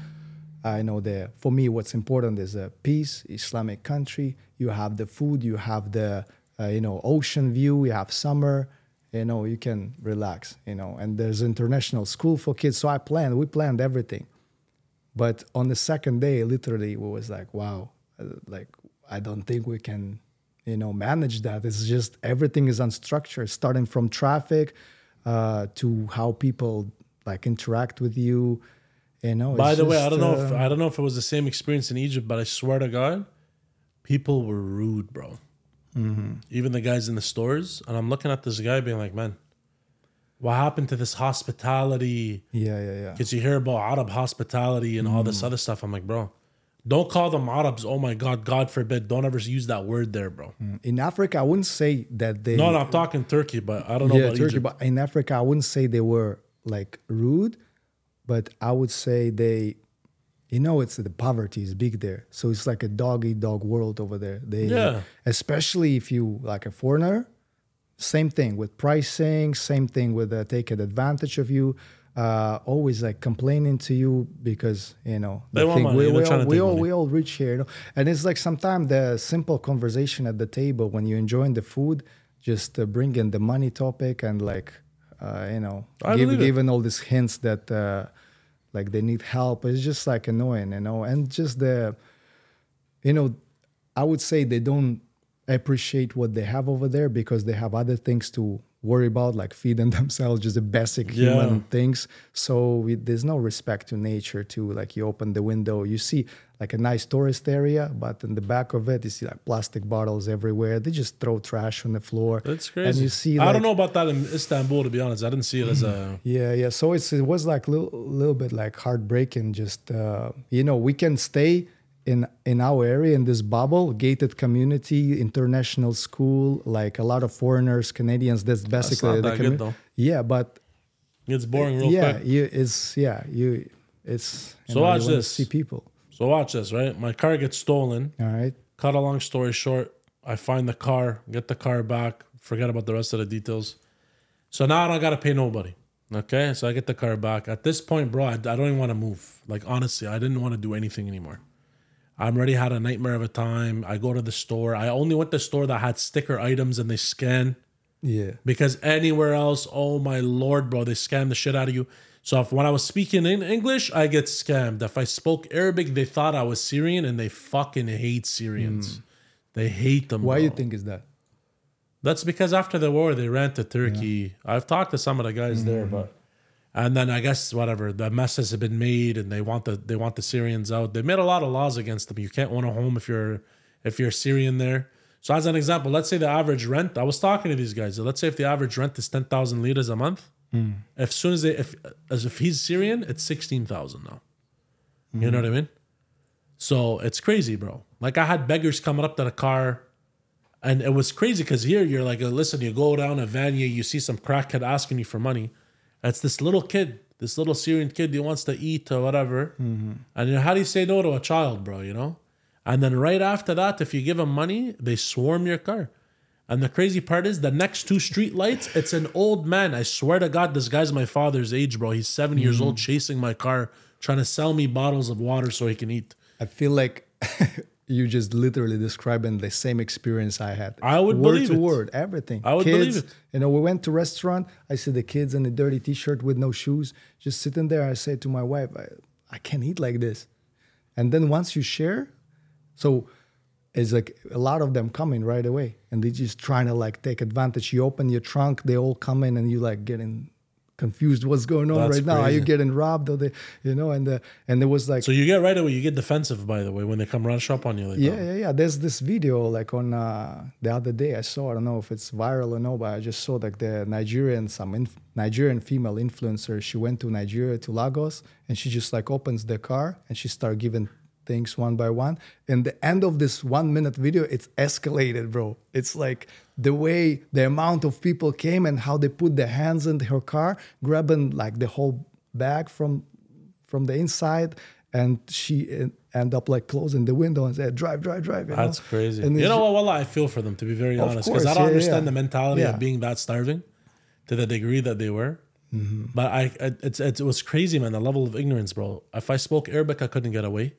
I know the for me what's important is a peace, Islamic country. You have the food, you have the uh, you know ocean view, you have summer. You know you can relax. You know, and there's international school for kids. So I planned. We planned everything. But on the second day, literally, we was like, wow, uh, like I don't think we can, you know, manage that. It's just everything is unstructured, starting from traffic uh, to how people like interact with you. You know. By the way, I don't know if uh, I don't know if it was the same experience in Egypt, but I swear to God, people were rude, bro. Mm-hmm. Even the guys in the stores, and I'm looking at this guy being like, "Man, what happened to this hospitality?" Yeah, yeah, yeah. Because you hear about Arab hospitality and all Mm. this other stuff. I'm like, bro, don't call them Arabs. Oh my God, God forbid. Don't ever use that word there, bro. In Africa, I wouldn't say that they. No, no, I'm talking Turkey, but I don't know yeah, about Turkey. Egypt. But in Africa, I wouldn't say they were like rude, but I would say they, you know, it's the poverty is big there, so it's like a dog eat dog world over there. They, Yeah. especially if you like a foreigner, same thing with pricing, same thing with uh, taking advantage of you. Uh, always like complaining to you because you know They want money, we, we, all, we all money. we all rich here, you know? and it's like sometimes the simple conversation at the table when you're enjoying the food, just uh, bring in the money topic and like uh, you know give, giving all these hints that uh, like they need help. It's just like annoying, you know, and just the you know, I would say they don't appreciate what they have over there because they have other things to worry about, like feeding themselves, just the basic Yeah. human things. So we, there's no respect to nature. To like, you open the window, you see like a nice tourist area, but in the back of it, you see like plastic bottles everywhere. They just throw trash on the floor. That's crazy. And you see, I like, don't know about that in Istanbul, to be honest. I didn't see it as a. yeah, yeah. So it's it was like a little, little bit like heartbreaking. Just uh, you know, we can stay in in our area in this bubble, gated community, international school, like a lot of foreigners, Canadians. That's basically not the that. Yeah, but It's boring real yeah, quick. you it's yeah you it's So know, watch this. See people. So watch this, right? My car gets stolen. All right. Cut a long story short, I find the car, get the car back, forget about the rest of the details. So now I don't gotta pay nobody. Okay, so I get the car back. At this point, bro, I, I don't even want to move. Like honestly, I didn't want to do anything anymore. I'm already had a nightmare of a time. I go to the store. I only went to the store that had sticker items and they scan Yeah. because anywhere else, oh my lord, bro, they scam the shit out of you. So if when I was speaking in English, I get scammed. If I spoke Arabic, they thought I was Syrian, and they fucking hate Syrians. They hate them. Why bro. you think is that? That's because after the war, they ran to Turkey. I've talked to some of the guys there, Mm-hmm. but and then I guess whatever the messes have been made, and they want the they want the Syrians out. They made a lot of laws against them. You can't own a home if you're if you're Syrian there. So as an example, let's say the average rent. I was talking to these guys. Let's say if the average rent is ten thousand liras a month, Hmm. as soon as they if as if he's Syrian, it's sixteen thousand now. You know what I mean? So it's crazy, bro. Like I had beggars coming up to the car, and it was crazy because here you're like, listen, you go down a Vanya, you see some crackhead asking you for money. It's this little kid, this little Syrian kid who wants to eat or whatever. And you know, how do you say no to a child, bro? You know. And then right after that, if you give them money, they swarm your car. And the crazy part is the next two street lights, it's an old man. I swear to God, this guy's my father's age, bro. He's 7 years old hmm. chasing my car, trying to sell me bottles of water so he can eat. I feel like you just literally describing the same experience I had. I would word believe to it. word, everything. I would kids, believe it. You know, we went to restaurant. I see the kids in a dirty t-shirt with no shoes, just sitting there. I say to my wife, I, I can't eat like this. And then once you share, so it's like a lot of them coming right away, and they're just trying to like take advantage. You open your trunk, they all come in, and you like getting confused. What's going on That's right now? Are you getting robbed? Or they, you know, and the and there was like So you get right away, you get defensive, by the way, when they come rush up on you like yeah, that. yeah, yeah. There's this video like on uh, the other day I saw. I don't know if it's viral or no, but I just saw like the Nigerian some inf- Nigerian female influencer. She went to Nigeria to Lagos and she just like opens the car and she start giving things one by one. And the end of this one minute video, it's escalated, bro. It's like the way the amount of people came and how they put their hands in her car, grabbing like the whole bag from from the inside and she end up like closing the window and said drive drive drive you That's know? crazy. And you know what? Well, I feel for them to be very honest, because I don't yeah, understand yeah. the mentality Yeah. of being that starving to the degree that they were. Mm-hmm. But I, it, it's, it was crazy, man. The level of ignorance, bro. If I spoke Arabic, I couldn't get away,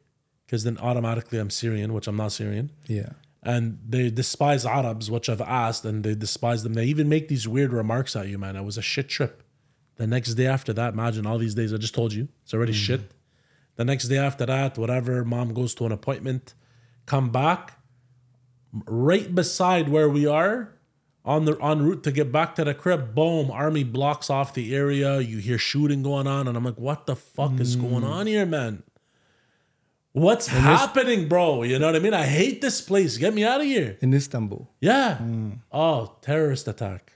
because then automatically I'm Syrian, which I'm not Syrian. yeah And they despise Arabs, which I've asked, and they despise them. They even make these weird remarks at you, man. It was a shit trip. The next day after that, imagine all these days. I just told you it's already mm-hmm. shit. The next day after that, whatever, mom goes to an appointment, come back, right beside where we are, on the en route to get back to the crib. Boom! Army blocks off the area. You hear shooting going on, and I'm like, "What the fuck is going mm. on here, man? What's happening, bro? You know what I mean? I hate this place. Get me out of here." in istanbul Yeah. Oh, terrorist attack.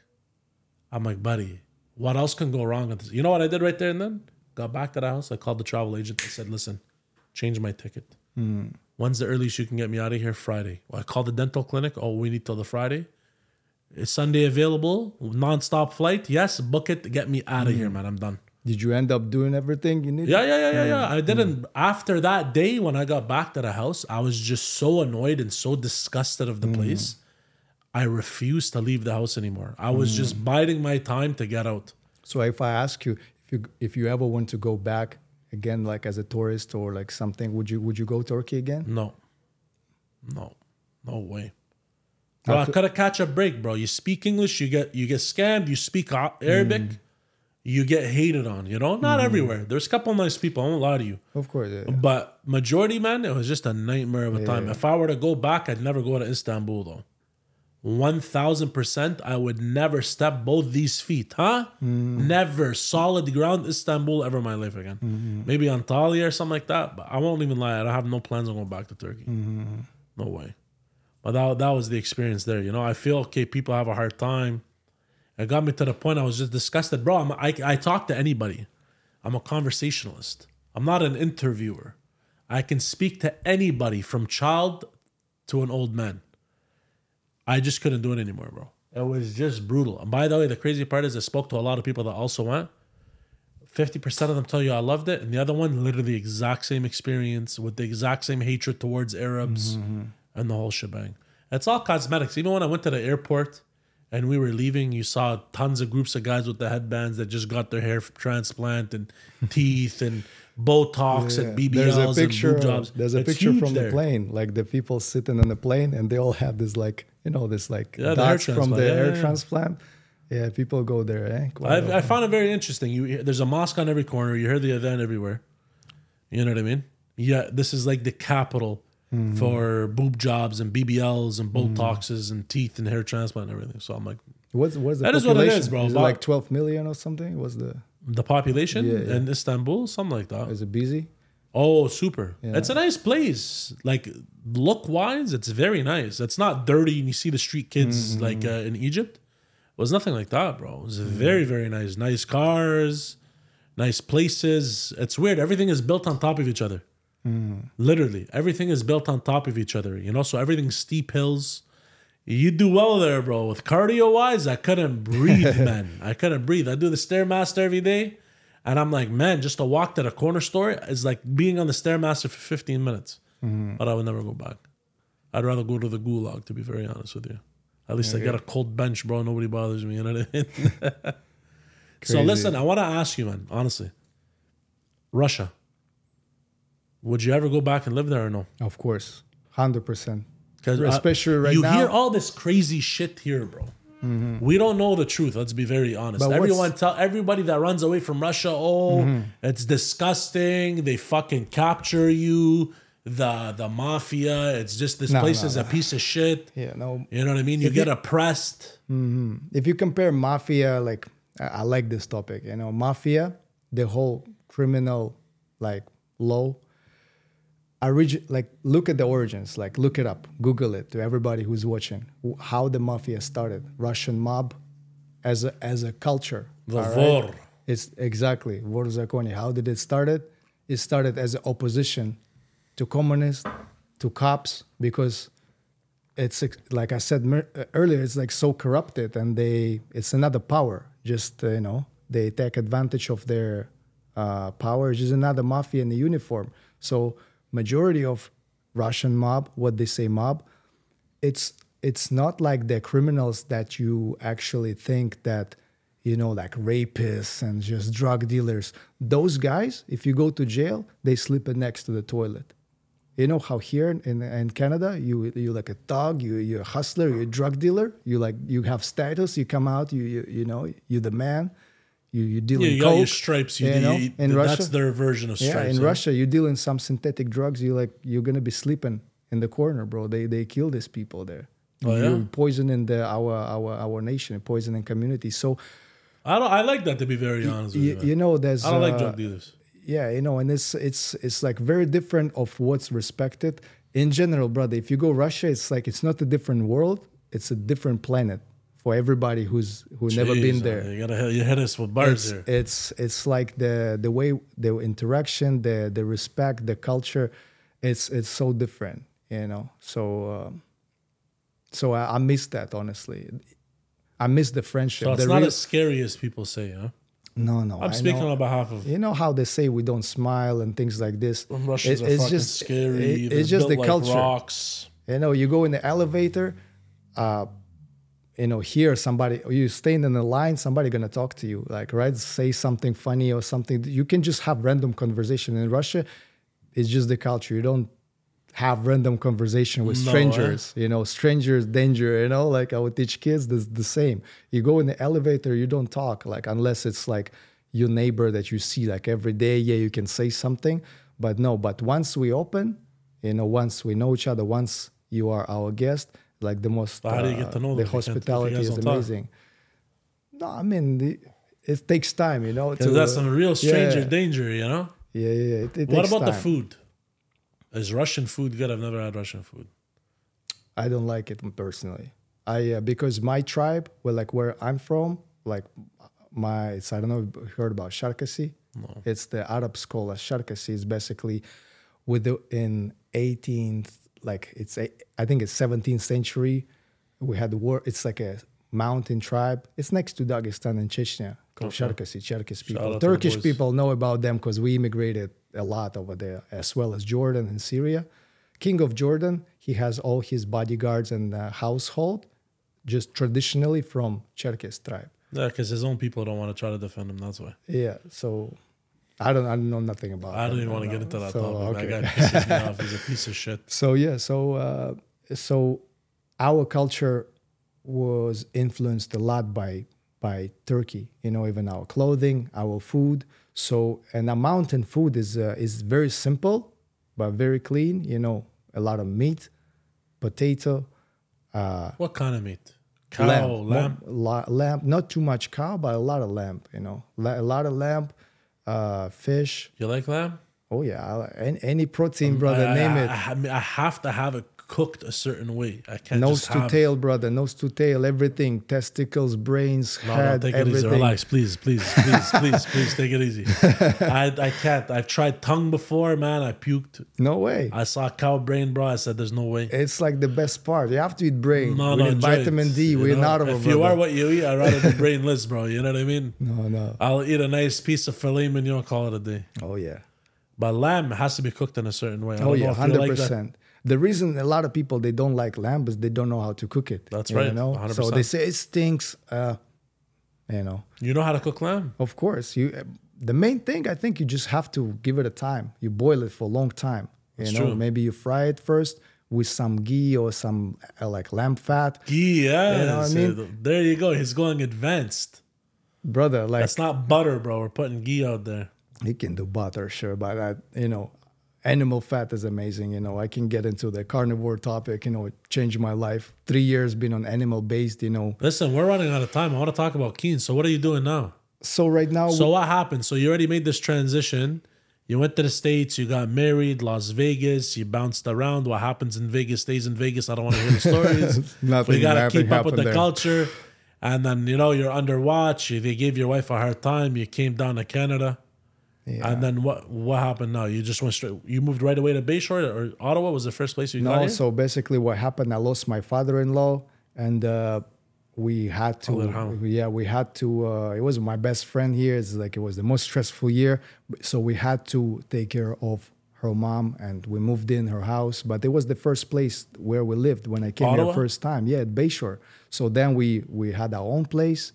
I'm like, buddy, what else can go wrong with this? You know what I did right there and then? Got back to the house. I called the travel agent. I said, listen, change my ticket. Mm. When's the earliest you can get me out of here? Friday. Well, I called the dental clinic. Oh, we need till the Friday. Is Sunday available? Non-stop flight? Yes, book it. Get me out of here, man. I'm done. Did you end up doing everything you needed Yeah, yeah, yeah, yeah, yeah. Um, I didn't. After that day, when I got back to the house, I was just so annoyed and so disgusted of the mm-hmm. place. I refused to leave the house anymore. I was just mm. biding my time to get out. so if i ask you if you if you ever want to go back again like as a tourist or like something would you would you go turkey again No, no, no way. Bro, I could have catch a break, bro. You speak English, you get you get scammed. You speak Arabic, mm. You get hated on. You know, not mm-hmm. everywhere. There's a couple nice people. I won't lie to you. of course yeah. But majority, man, it was just a nightmare of a time. If I were to go back, I'd never go to Istanbul though. One thousand percent, I would never step both these feet, huh? Mm-hmm. Never solid ground Istanbul ever in my life again. Mm-hmm. Maybe Antalya or something like that, but I won't even lie. I don't have no plans on going back to Turkey. No way. But that, that was the experience there. You know, I feel okay. People have a hard time. It got me to the point I was just disgusted, bro. I'm, I I talk to anybody. I'm a conversationalist. I'm not an interviewer. I can speak to anybody from child to an old man. I just couldn't do it anymore, bro. It was just brutal. And by the way, the crazy part is I spoke to a lot of people that also went. 50% of them tell you I loved it, and the other one, literally the exact same experience with the exact same hatred towards Arabs mm-hmm. and the whole shebang. It's all cosmetics. Even when I went to the airport and we were leaving, you saw tons of groups of guys with the headbands that just got their hair transplant and teeth and Botox and BBLs there's a picture and boob jobs. there's a It's picture from there. the plane like the people sitting on the plane and they all have this like you know this like Yeah, the dots from transplant. the Yeah, air yeah, yeah. transplant yeah people go there eh? I, I found it very interesting. You there's a mosque on every corner. You hear the event everywhere. You know what I mean? Yeah, this is like the capital Mm-hmm. for boob jobs and BBLs and Botoxes and teeth and hair transplant and everything. So I'm like, what's what's the That is what it population? is, bro. is it like 12 million or something was the the population Yeah, yeah. in Istanbul, something like that. is it busy Oh, super! Yeah. It's a nice place. Like look wise, it's very nice. It's not dirty, and you see the street kids Mm-hmm. like uh, in Egypt. It was nothing like that, bro. It was Mm-hmm. very, very nice. Nice cars, nice places. It's weird. Everything is built on top of each other. Literally, everything is built on top of each other. You know, so everything's steep hills. You do well there, bro. With cardio wise, I couldn't breathe, man. I couldn't breathe. I do the stairmaster every day, and I'm like, man, just to walk to the corner store is like being on the stairmaster for 15 minutes. But I would never go back. I'd rather go to the gulag, to be very honest with you. At least I Okay. got a cold bench, bro. Nobody bothers me. You know what I mean? so listen, I want to ask you, man. Honestly, Russia. Would you ever go back and live there or no? Of course, hundred percent. Because Especially right you now. Mm-hmm. hear all this crazy shit here, bro. We don't know the truth. Let's be very honest. But Everyone tell everybody that runs away from Russia, oh, Mm-hmm. it's disgusting. They fucking capture you. The the mafia. It's just this No, place no, is a piece of shit. Yeah, no. You know what I mean? You get oppressed. If you compare mafia, like I, I like this topic. You know, mafia, the whole criminal like law. Origin, like look at the origins. Like look it up, Google it to everybody who's watching. How the mafia started, Russian mob, as a as a culture. The right? vor. It's exactly vor zakoni. How did it started? It started as an opposition to communists, to cops, because it's like I said earlier. It's like so corrupted, and they it's another power. Just uh, you know, they take advantage of their uh, power. It's just another mafia in the uniform. So majority of Russian mob, what they say mob, it's it's not like the criminals that you actually think that you know like rapists and just drug dealers. Those guys if you go to jail they sleep next to the toilet. You know how here in, in canada you you like a thug you you're a hustler you're a drug dealer you like you have status you come out you you, you know you're the man you you deal Yeah, in you got your stripes. You, you know, you- in that's Russia- their version of stripes. yeah, in? Russia, you deal in some synthetic drugs. You like you're gonna be sleeping in the corner, bro. They they kill these people there. Oh, yeah? You're poisoning the our our our nation, poisoning community. So I don't. I like that to be very honest with you. you, man. you know, there's I don't like uh, drug dealers. yeah, you know, and it's it's it's like very different of what's respected in general, brother. If you go Russia, it's like it's not a different world; it's a different planet for everybody who's who never been there. You gotta you hit us with bars it's, here. it's it's like the the way the interaction the the respect the culture it's it's so different you know so um, so I, I miss that honestly i miss the friendship So it's the not real- as scary as people say, huh? no no I'm I speaking know, on behalf of you know how they say we don't smile and things like this Russians It- are it's fucking just scary. it- it's just the like culture Rocks. you know, you go in the elevator, uh, you know, hear somebody you stand in the line, somebody gonna talk to you, like right, say something funny or something. You can just have random conversation in Russia. It's just the culture. You don't have random conversation with No, eh? strangers. You know, strangers danger. You know, like I would teach kids this the same. You go in the elevator, you don't talk like unless it's like your neighbor that you see like every day. Yeah, you can say something, but no. But once we open, you know, once we know each other, once you are our guest, like the most, But how do you get to know the them if you can't- if you hospitality is don't talk? amazing. No, I mean, the, it takes time, you know. to- that's some real stranger yeah, danger, you know. Yeah, yeah. yeah, It, it What about the food? Is Russian food good? I've never had Russian food. I don't like it personally. I uh, because my tribe, well, like where I'm from, like my, it's, I don't know if you heard about Sharkasi. No. It's the Arabs call it Sharkasi. Is basically with the in 18th, like it's a, I think it's 17th century. We had the war. It's like a mountain tribe. It's next to Dagestan and Chechnya called Okay. Sharkasi. Cherkess people. out to the Turkish people know about them because we immigrated a lot over there, as well as Jordan and Syria. King of Jordan, he has all his bodyguards and uh, household, just traditionally from Cherkess tribe. Yeah, because his own people don't want to try to defend him. That's why. Yeah, so I don't, I don't know nothing about. I don't even want to get into that So, topic. okay. That guy pisses me off. He's a piece of shit. So yeah, so uh, so our culture was influenced a lot by by Turkey. You know, even our clothing, our food. So and a mountain food is uh, is very simple, but very clean. You know, a lot of meat, potato, uh, What kind of meat? Cow, lamb, lamb. lamb. Not too much cow, but a lot of lamb. You know, a lot of lamb, uh, fish. You like lamb? Oh yeah, any, any protein, brother. I, name I, it. I, I I have to have it cooked a certain way. I can't Nose to have, tail, brother. Nose to tail, everything. Testicles, brains, No, no, head, take it easy. everything. Relax, please, please, please, please, please, take it easy. I, I can't. I've tried tongue before, man. I puked. No way. I saw cow brain, bro. I said, "There's no way." It's like the best part. You have to eat brain. No, we no, need vitamin D. We're know? not of If you brother. are what you eat, I'd rather be brainless, bro. You know what I mean? No, no. I'll eat a nice piece of filet mignon, call it a day. Oh yeah. But lamb has to be cooked in a certain way. I Oh yeah, hundred like percent. The reason a lot of people they don't like lamb is they don't know how to cook it. That's you right, know? So 100%. they say it stinks. Uh, you know, You know how to cook lamb? of course. You. The main thing I think you just have to give it a time. You boil it for a long time. You That's know, true. maybe you fry it first with some ghee or some uh, like lamb fat, Ghee, yeah. You know I mean? There you go. He's going advanced. brother. Like That's not butter, bro. We're putting ghee out there. He can do butter, sure, but I, you know, animal fat is amazing. You know, I can get into the carnivore topic. You know, it changed my life. Three years been on animal based. You know, Listen, we're running out of time. I want to talk about Keen. So what are you doing now? so right now, So what happened? So you already made this transition. You went to the States, you got married, Las Vegas, you bounced around. What happens in Vegas stays in Vegas. I don't want to hear the stories. Nothing- we gotta keep up with the there. culture. And then, you know, you're under watch. They gave your wife a hard time. You came down to Canada. Yeah. And then what what happened now? You just went straight you moved right away to Bayshore or Ottawa was the first place you got No, so basically what happened, I lost my father-in-law and uh, we had to, Oh, yeah, we had to, uh, it was my best friend here. It's like, it was the most stressful year. So we had to take care of her mom and we moved in her house, but it was the first place where we lived when I came Ottawa? here first time. Yeah, at Bayshore. So then we, we had our own place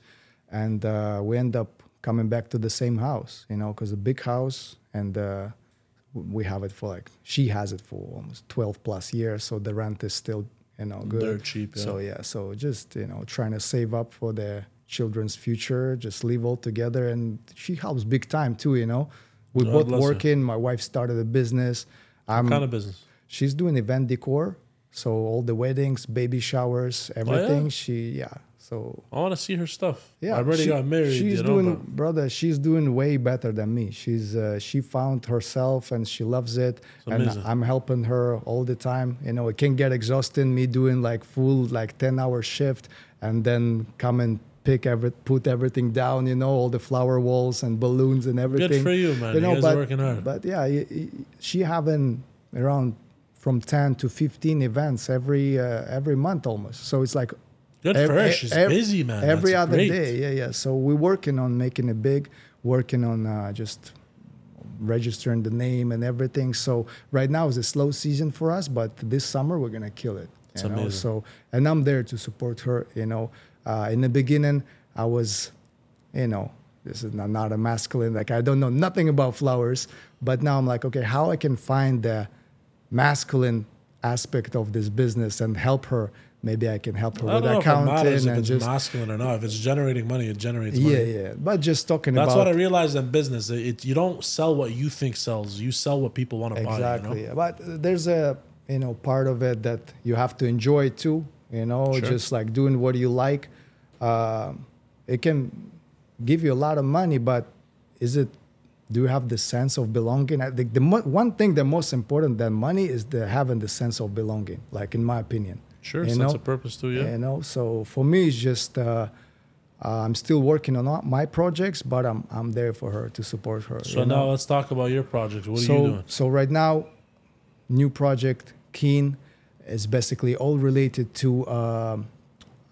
and uh, we end up coming back to the same house, you know, because a big house and uh, we have it for like she has it for almost 12 plus years so the rent is still you know good. Dirt cheap, yeah. so yeah so just you know trying to save up for the children's future just live all together and she helps big time too you know. We God both working my wife started a business. I'm what kind of business? she's doing event decor so all the weddings baby showers everything. She yeah so I want to see her stuff. yeah, I already she- got married. She's you know, doing, but- brother. She's doing way better than me. She's uh, she found herself and she loves it, and. I'm helping her all the time. You know, it can get exhausting me doing like full like ten hour shift and then come and pick every put everything down. You know, all the flower walls and balloons and everything. Good for you, man. You guys are working hard. But yeah, she having around from ten to fifteen events every uh, every month almost. So it's like Good Ev- for her. e- She's ev- busy, man. Every That's other great. day, yeah, yeah. So we're working on making it big, working on uh, just registering the name and everything. So right now is a slow season for us, but this summer we're gonna kill it. You know? amazing. So and I'm there to support her. You know, uh, in the beginning I was, you know, this is not, not a masculine. Like I don't know nothing about flowers, but now I'm like, okay, how I can find the masculine aspect of this business and help her. Maybe I can help her I with don't know if it matters accounting if and it's just masculine or not. If it's generating money, it generates money. yeah. Yeah. But just talking That's about That's what I realized in business. It, it- you don't sell what you think sells. You sell what people want to exactly. buy. You know? But there's a you know part of it that you have to enjoy too. You know, Sure. just like doing what you like. Um, it can give you a lot of money, but is it? Do you have the sense of belonging? I think the mo- one thing the most important than money is the having the sense of belonging. Like in my opinion. Sure, You know? of purpose too. Yeah. You know, so for me, it's just uh, uh, I'm still working on my projects, but I'm I'm there for her to support her. So now know? let's talk about your project. What are so you doing? so right now, new project Keen is basically all related to um,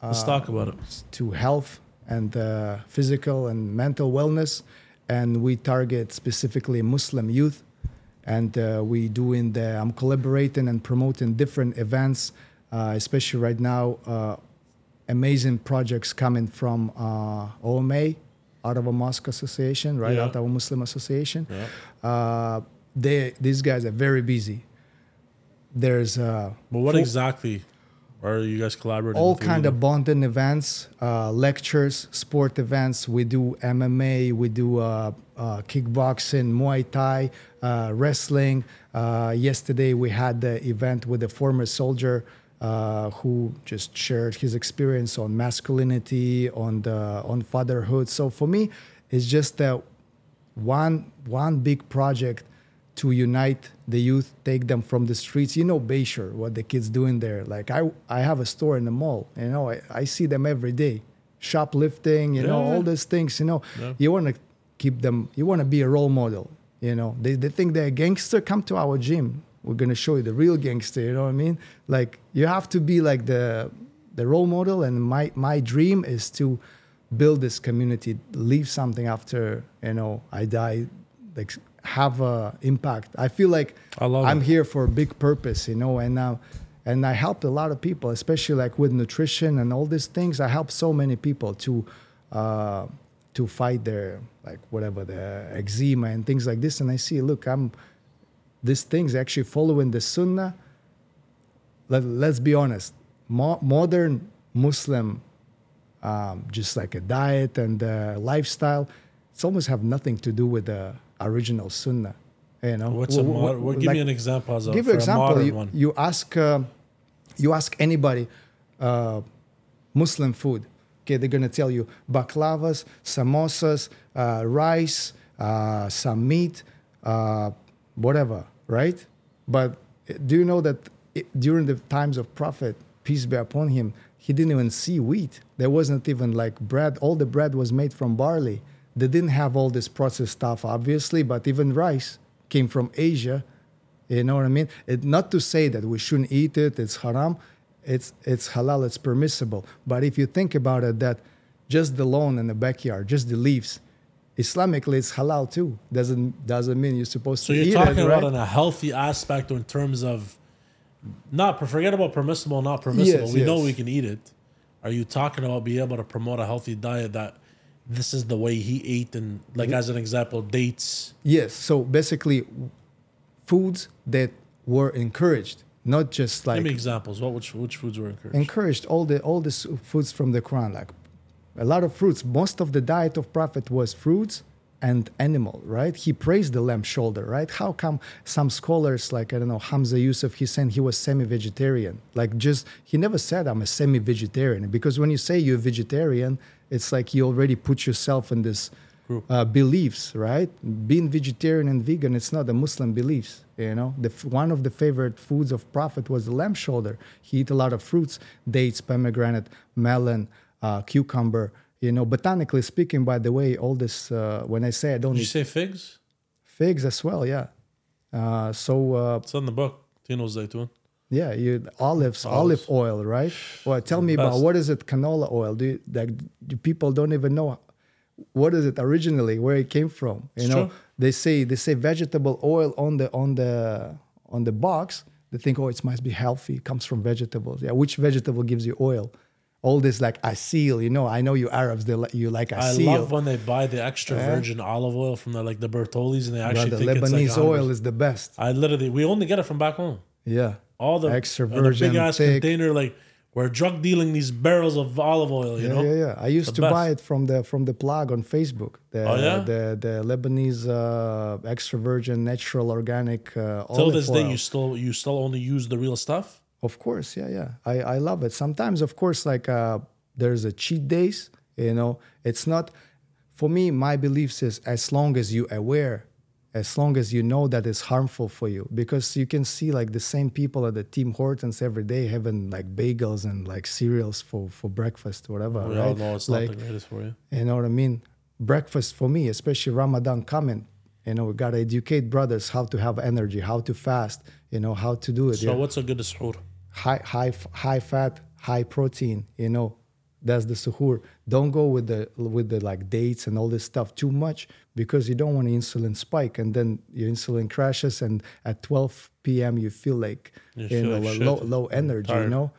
Let's talk about it. to health and uh, physical and mental wellness, and we target specifically Muslim youth. And uh, we doing the I'm collaborating and promoting different events, uh, especially right now. Uh, amazing projects coming from uh, OMA, Ottawa Mosque Association, right? Yeah. Ottawa Muslim Association. Yeah. Uh, they these guys are very busy. There's uh, But what full- exactly are you guys collaborating? all kind of bonding events, uh, lectures, sport events. We do MMA, we do uh, uh, kickboxing, Muay Thai, uh, wrestling. Uh, yesterday we had the event with a former soldier uh, who just shared his experience on masculinity, on the on fatherhood. So for me, it's just that one one big project to unite the youth, take them from the streets. You know, Bayshore, what the kids doing there. Like I, I have a store in the mall. You know, I, I see them every day, shoplifting. You know, all these things. You know, Yeah. you want to keep them. You want to be a role model. You know, they they think they're a gangster. Come to our gym. We're gonna show you the real gangster. You know what I mean? Like you have to be like the the role model. And my my dream is to build this community, leave something after you know I die, like have a impact. I feel like I love I'm it. here for a big purpose, you know, and now. and I helped a lot of people, especially like with nutrition and all these things. I helped so many people to uh, to fight their like whatever the eczema and things like this. And I see, look, I'm these things actually following the Sunnah. Let, let's be honest, mo- modern Muslim, um, just like a diet and uh, lifestyle, it's almost have nothing to do with the original Sunnah. You know, What's a mod- well, give like- me an example give for you a example. You, you ask uh, you ask anybody uh, Muslim food. Okay, they're gonna tell you baklavas, samosas, uh, rice, uh, some meat, uh, whatever, right? But do you know that it, during the times of Prophet peace be upon him, he didn't even see wheat. There wasn't even like bread. All the bread was made from barley. They didn't have all this processed stuff, obviously, but even rice came from Asia. You know what I mean? It, not to say that we shouldn't eat it, it's haram. It's, it's halal, it's permissible. But if you think about it, that just the lawn in the backyard, just the leaves, Islamically it's halal too. Doesn't, doesn't mean you're supposed to. So to you're eat talking it, right? about in a healthy aspect or in terms of not forget about permissible, not permissible. Yes, we know we can eat it. Are you talking about being able to promote a healthy diet that this is the way he ate and like as an example, dates. Yes. So basically, foods that were encouraged, not just like Give me examples. What which which foods were encouraged? encouraged all the all the foods from the Quran, like a lot of fruits. Most of the diet of Prophet was fruits and animal, right? He praised the lamb shoulder, right? How come some scholars like I don't know Hamza Yusuf, he said he was semi-vegetarian. Like just he never said I'm a semi-vegetarian because when you say you're vegetarian, it's like you already put yourself in this uh, beliefs, right? Being vegetarian and vegan, it's not a Muslim beliefs. You know, the, one of the favorite foods of Prophet was the lamb shoulder. He eat a lot of fruits, dates, pomegranate, melon, uh, cucumber. You know, botanically speaking, by the way, all this. Uh, when I say I don't Did you say figs? figs as well, yeah. Uh, so uh, It's in the book. Tino Zaytun. yeah, you olives, Olives. olive oil, right? Well, tell me about what is it? Canola oil. Do you, like do people don't even know what is it originally, where it came from? You It's know, true. they say they say vegetable oil on the on the on the box. They think, oh, it must be healthy. It comes from vegetables. Yeah, which vegetable gives you oil? All this like asil, you know. I know you Arabs, they li- you like I asil. love when they buy the extra Yeah. virgin olive oil from the like the Bertollis and they actually But the think Lebanese it's like 100%. oil is the best. I literally we only get it from back home. Yeah, All the Extra and the virgin, big ass thick. container like we're drug dealing these barrels of olive oil. You yeah, know, yeah, yeah. I used The to best. buy it from the from the plug on Facebook. The, Oh, yeah? the the Lebanese uh, extra virgin natural organic uh, till this oil. day you still you still only use the real stuff. Of course, yeah, yeah. I, I love it. Sometimes, of course, like uh, there's a cheat days. You know, it's not for me. My beliefs is as long as you aware, as long as you know that it's harmful for you, because you can see like the same people at the Tim Hortons every day having like bagels and like cereals for for breakfast, whatever. We right? all know it's like, not the greatest for you. you know what I mean? Breakfast for me, especially Ramadan coming. You know, we gotta educate brothers how to have energy, how to fast. You know, how to do it. So yeah what's a good suhoor? High high high fat, high protein. You know, that's the suhoor. Don't go with the with the like dates and all this stuff too much because you don't want an insulin spike and then your insulin crashes and at 12 p.m. you feel like You you, feel know like low low energy. You know.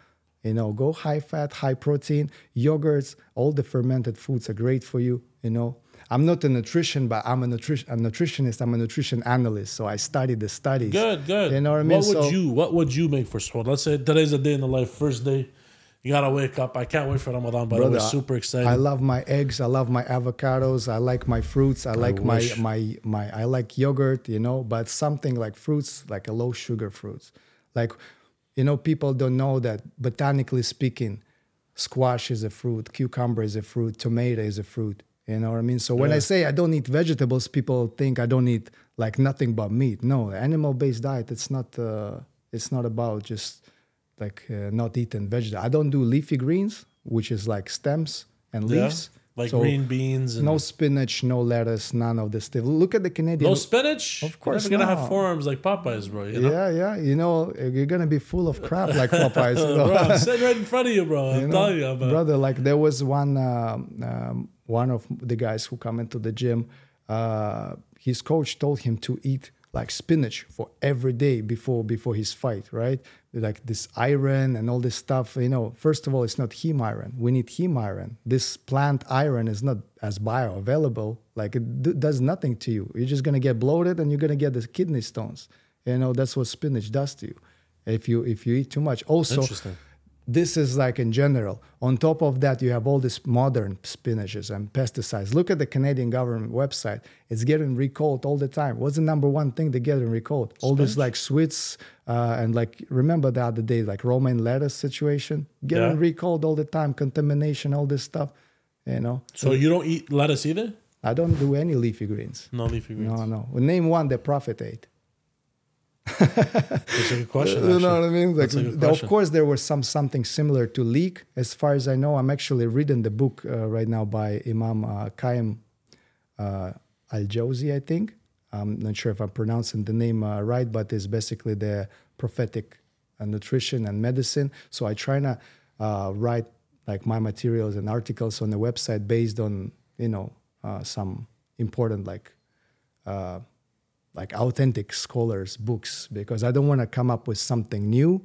You know, go high fat, high protein, yogurts, all the fermented foods are great for you. You know, I'm not a nutrition, but I'm a nutrition a nutritionist. I'm a nutrition analyst, so I study the studies. Good, good. You know what I mean? What would So- you What would you make for suhoor? Let's say today's a day in the life, first day. You gotta wake up. I can't wait for Ramadan, by the way. Brother, Super excited. I love my eggs. I love my avocados. I like my fruits. I like my my my. I like yogurt. You know, but something like fruits, like a low sugar fruits. Like, you know, people don't know that botanically speaking, squash is a fruit, cucumber is a fruit, tomato is a fruit. You know what I mean? So when I say I don't eat vegetables, people think I don't eat like nothing but meat. No, animal-based diet. It's not. Uh, it's not about just like uh, not eating vegetables. I don't do leafy greens, which is like stems and Yeah. leaves. Like So green beans and No spinach, no lettuce, none of this stuff. Look at the Canadian. no spinach. Of course You're never gonna not. have forearms like Popeyes, bro. You know? Yeah, yeah. You know, you're gonna be full of crap like Popeyes. bro, I'm sitting right in front of you, bro. I'm You know, telling you, I'm a- brother. Like there was one um, um, one of the guys who come into the gym. Uh, his coach told him to eat like spinach for every day before before his fight, right? Like this iron and all this stuff. You know, first of all, it's not heme iron. We need heme iron. This plant iron is not as bioavailable. Like it does nothing to you. You're just gonna get bloated and you're gonna get the kidney stones. You know, that's what spinach does to you. If you if you eat too much. Also. This is like in general. On top of that, you have all these modern spinaches and pesticides. Look at the Canadian government website; it's getting recalled all the time. What's the number one thing they getting recalled? All this like sweets uh, and like remember the other day like romaine lettuce situation getting Yeah. recalled all the time, contamination, all this stuff. You know, So you don't eat lettuce either? I don't do any leafy greens. No leafy greens. No, no. Name one that Prophet ate. That's a good question. You know what I mean? Like, That's a good the- of course, there was some something similar to leek. As far as I know, I'm actually reading the book uh, right now by Imam uh, Qayyim uh, Al Jawzi, I think. I'm not sure if I'm pronouncing the name uh, right, but it's basically the prophetic uh, nutrition and medicine. So I try to uh, write like my materials and articles on the website based on you know uh, some important like uh, like authentic scholars books because I don't want to come up with something new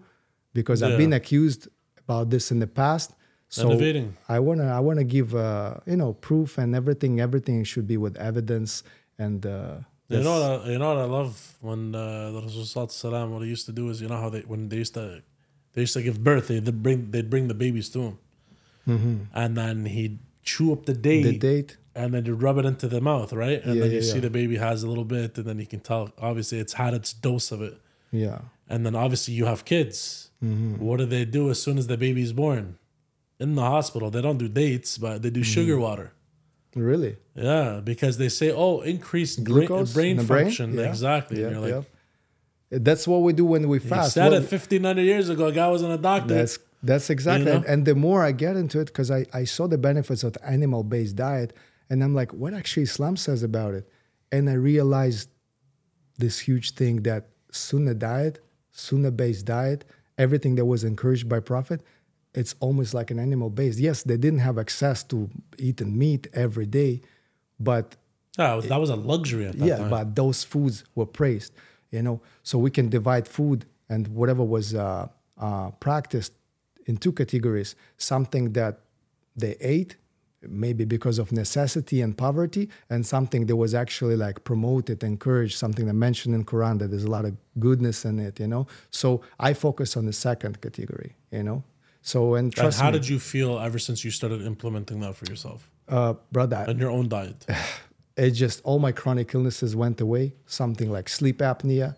because I've been accused about this in the past. So Innovating. I wanna I wanna give uh, you know proof and everything. Everything should be with evidence and. Uh, You know what? I, you know what I love when uh, the Rasul. What he used to do is, you know how they when they used to they used to give birth, they would bring they'd bring the babies to him, and then he'd chew up the date, Mm-hmm. the date. And then you rub it into the mouth, right? And Yeah, then you yeah, see yeah. the baby has a little bit, and then you can tell obviously it's had its dose of it. Yeah. And then obviously you have kids. Mm-hmm. What do they do as soon as the baby's born? In the hospital, they don't do dates, but they do Mm-hmm. sugar water. Really. Yeah, because they say, oh, increased brain, Glucose brain in brain? function. Yeah. Exactly. And you're like. That's what we do when we you fast. said What- it 1500 years ago. A guy wasn't a doctor. That's that's exactly, know? and, and the more I get into it, because I, I saw the benefits of the animal-based diet, and I'm like, what actually Islam says about it, and I realized this huge thing that Sunnah diet, Sunnah-based diet, everything that was encouraged by Prophet, it's almost like an animal-based. Yes, they didn't have access to eating meat every day, but yeah, that was a luxury at that yeah time. but those foods were praised you know so we can divide food and whatever was uh, uh, practiced in two categories something that they ate maybe because of necessity and poverty and something that was actually like promoted encouraged something that mentioned in quran that there's a lot of goodness in it you know so i focus on the second category you know so and trust and how me did you feel ever since you started implementing that for yourself uh, brother and your own diet? it just all my chronic illnesses went away. Something like sleep apnea.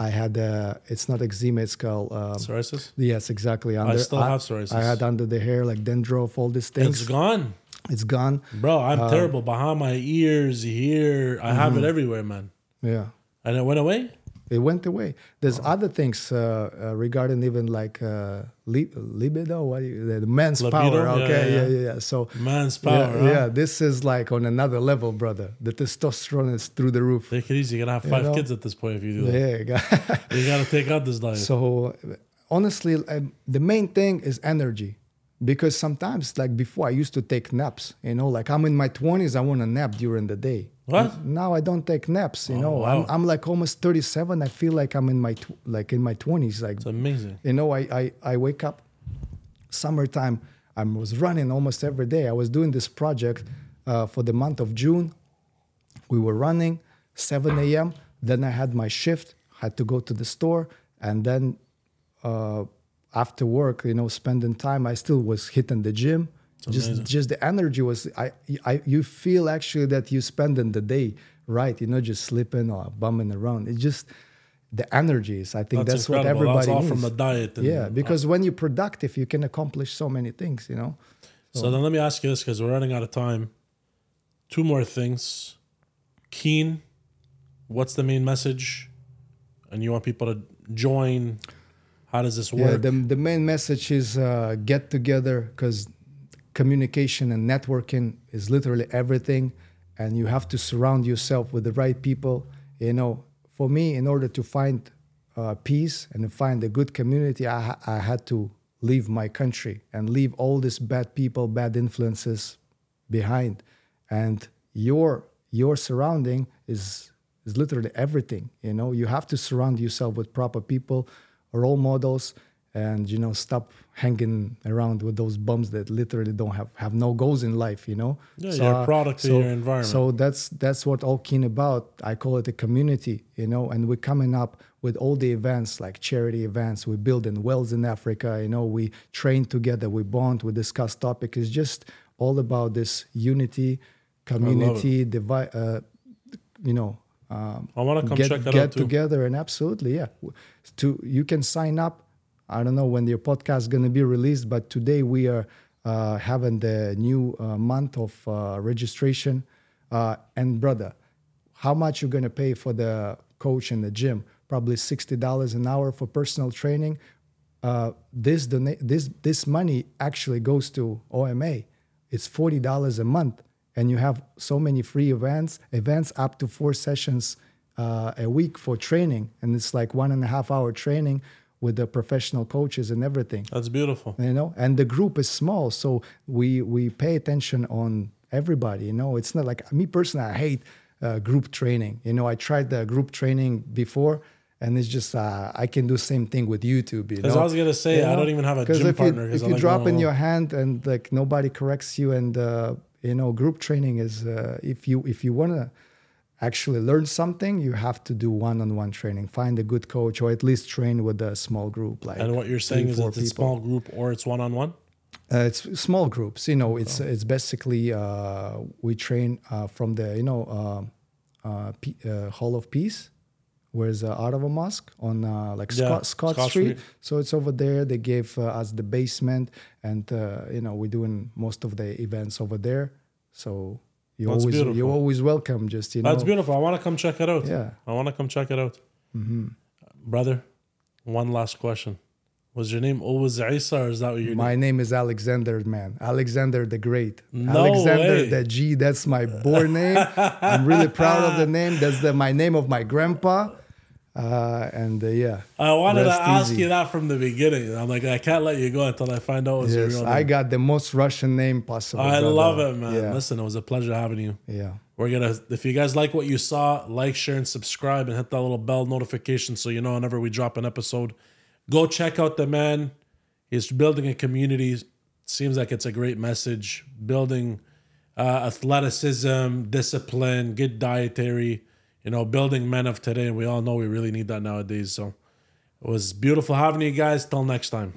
I had uh, it's not eczema. It's called um, Psoriasis? yes, exactly. Under, still have psoriasis. I had under the hair like dandruff, all these things. It's gone. It's gone. Bro, I'm Uh, terrible. Behind my ears, here. I have Mm-hmm. it everywhere, man. Yeah, And it went away? it went away. There's other things uh, uh, regarding even like uh, li- libido. What you, the man's Libido? power? Yeah, Okay, yeah. yeah, yeah. yeah. So Man's yeah, power. huh? yeah, this is like on another level, brother. The testosterone is through the roof. Take it easy. You're to have five know? kids at this point if you do that. Yeah. You got to take out this diet. So honestly, um, the main thing is energy. Because sometimes, like before, I used to take naps. You know, like I'm in my 20s, I want to nap during the day. What? Now I don't take naps. You know, Oh, wow. I'm, I'm like almost 37. I feel like I'm in my tw- like in my 20s. Like it's amazing. you know, I, I I wake up summertime. I was running almost every day. I was doing this project uh, for the month of June. We were running 7 a.m. Then I had my shift. Had to go to the store, and then uh, after work, you know, spending time, I still was hitting the gym. Just amazing. just the energy was. I, I you feel actually that you spending the day right. You're not just sleeping or bumming around. It's just the energies. I think That's, that's, what everybody That's all needs. from the diet. Yeah, because uh, when you're productive, you can accomplish so many things, you know? So then let me ask you this because we're running out of time. two more things. Keen, what's the main message? And you want people to join? How does this work? Yeah, the, the main message is uh, get together because communication and networking is literally everything. And you have to surround yourself with the right people. You know, for me, in order to find uh, peace and to find a good community, I, I had to leave my country and leave all these bad people, bad influences behind. And your your surrounding is is literally everything. You know, you have to surround yourself with proper people, role models, and you know, stop hanging around with those bums that literally don't have have no goals in life. You know, Yeah, you're a product of your environment. So that's that's what all keen about. I call it a community. You know, and we're coming up with all the events like charity events. We build in wells in Africa. You know, we train together, we bond, we discuss topics. It's just all about this unity, community, divi- uh, you know, um, I want to come get, check that get out too. Get together and absolutely, yeah. To you can sign up. I don't know when your podcast is going to be released, but today we are uh, having the new uh, month of uh, registration. Uh, and brother, how much you're going to pay for the coach in the gym? Probably sixty dollars an hour for personal training. Uh, this dona- this this money actually goes to OMA. It's forty dollars a month, and you have so many free events, events up to four sessions uh, a week for training, and it's like one and a half hour training with the professional coaches and everything. That's beautiful. you know and the group is small so we we pay attention on everybody you know? It's not like me personally i hate uh, group training. You know i tried the group training before and it's just uh, i can do same thing with youtube you Because know? I was gonna say, I don't even have a gym if partner, you, if you like drop going in your hand and like nobody corrects you and uh, you know group training is uh, if you if you want to actually learn something you have to do one-on-one training find a good coach or at least train with a small group like And what you're three, saying is four it's a small group or it's one on one. Uh, it's small groups. You know, it's it's basically uh, we train uh, from the you know uh, uh, P- uh, Hall of Peace, where's uh, out of a mosque on uh, like Yeah, Scott, Scott, Scott Street. Street. So it's over there. They gave uh, us the basement, and uh, you know we're doing most of the events over there. So you That's always beautiful. you're always welcome. Just you know, That's beautiful. I want to come check it out. Yeah. I want to come check it out. Mm-hmm. Brother, one last question. Was your name always Isah or is that what your My name is Alexander, man. Alexander the Great. No Alexander way. the G. That's my born name. I'm really proud of the name. That's the, my name of my grandpa. Uh, and uh, yeah. I wanted to ask easy. you that from the beginning. I'm like, I can't let you go until I find out what's your Yes, real I got the most Russian name possible. I brother. love it, man. Yeah. Listen, it was a pleasure having you. yeah. We're gonna if you guys like what you saw, like, share, and subscribe and hit that little bell notification so you know whenever we drop an episode. Go check out the man. He's building a community. Seems like it's a great message. Building uh, athleticism, discipline, good dietary, you know, building men of today. And we all know we really need that nowadays. So it was beautiful having you guys. Till next time.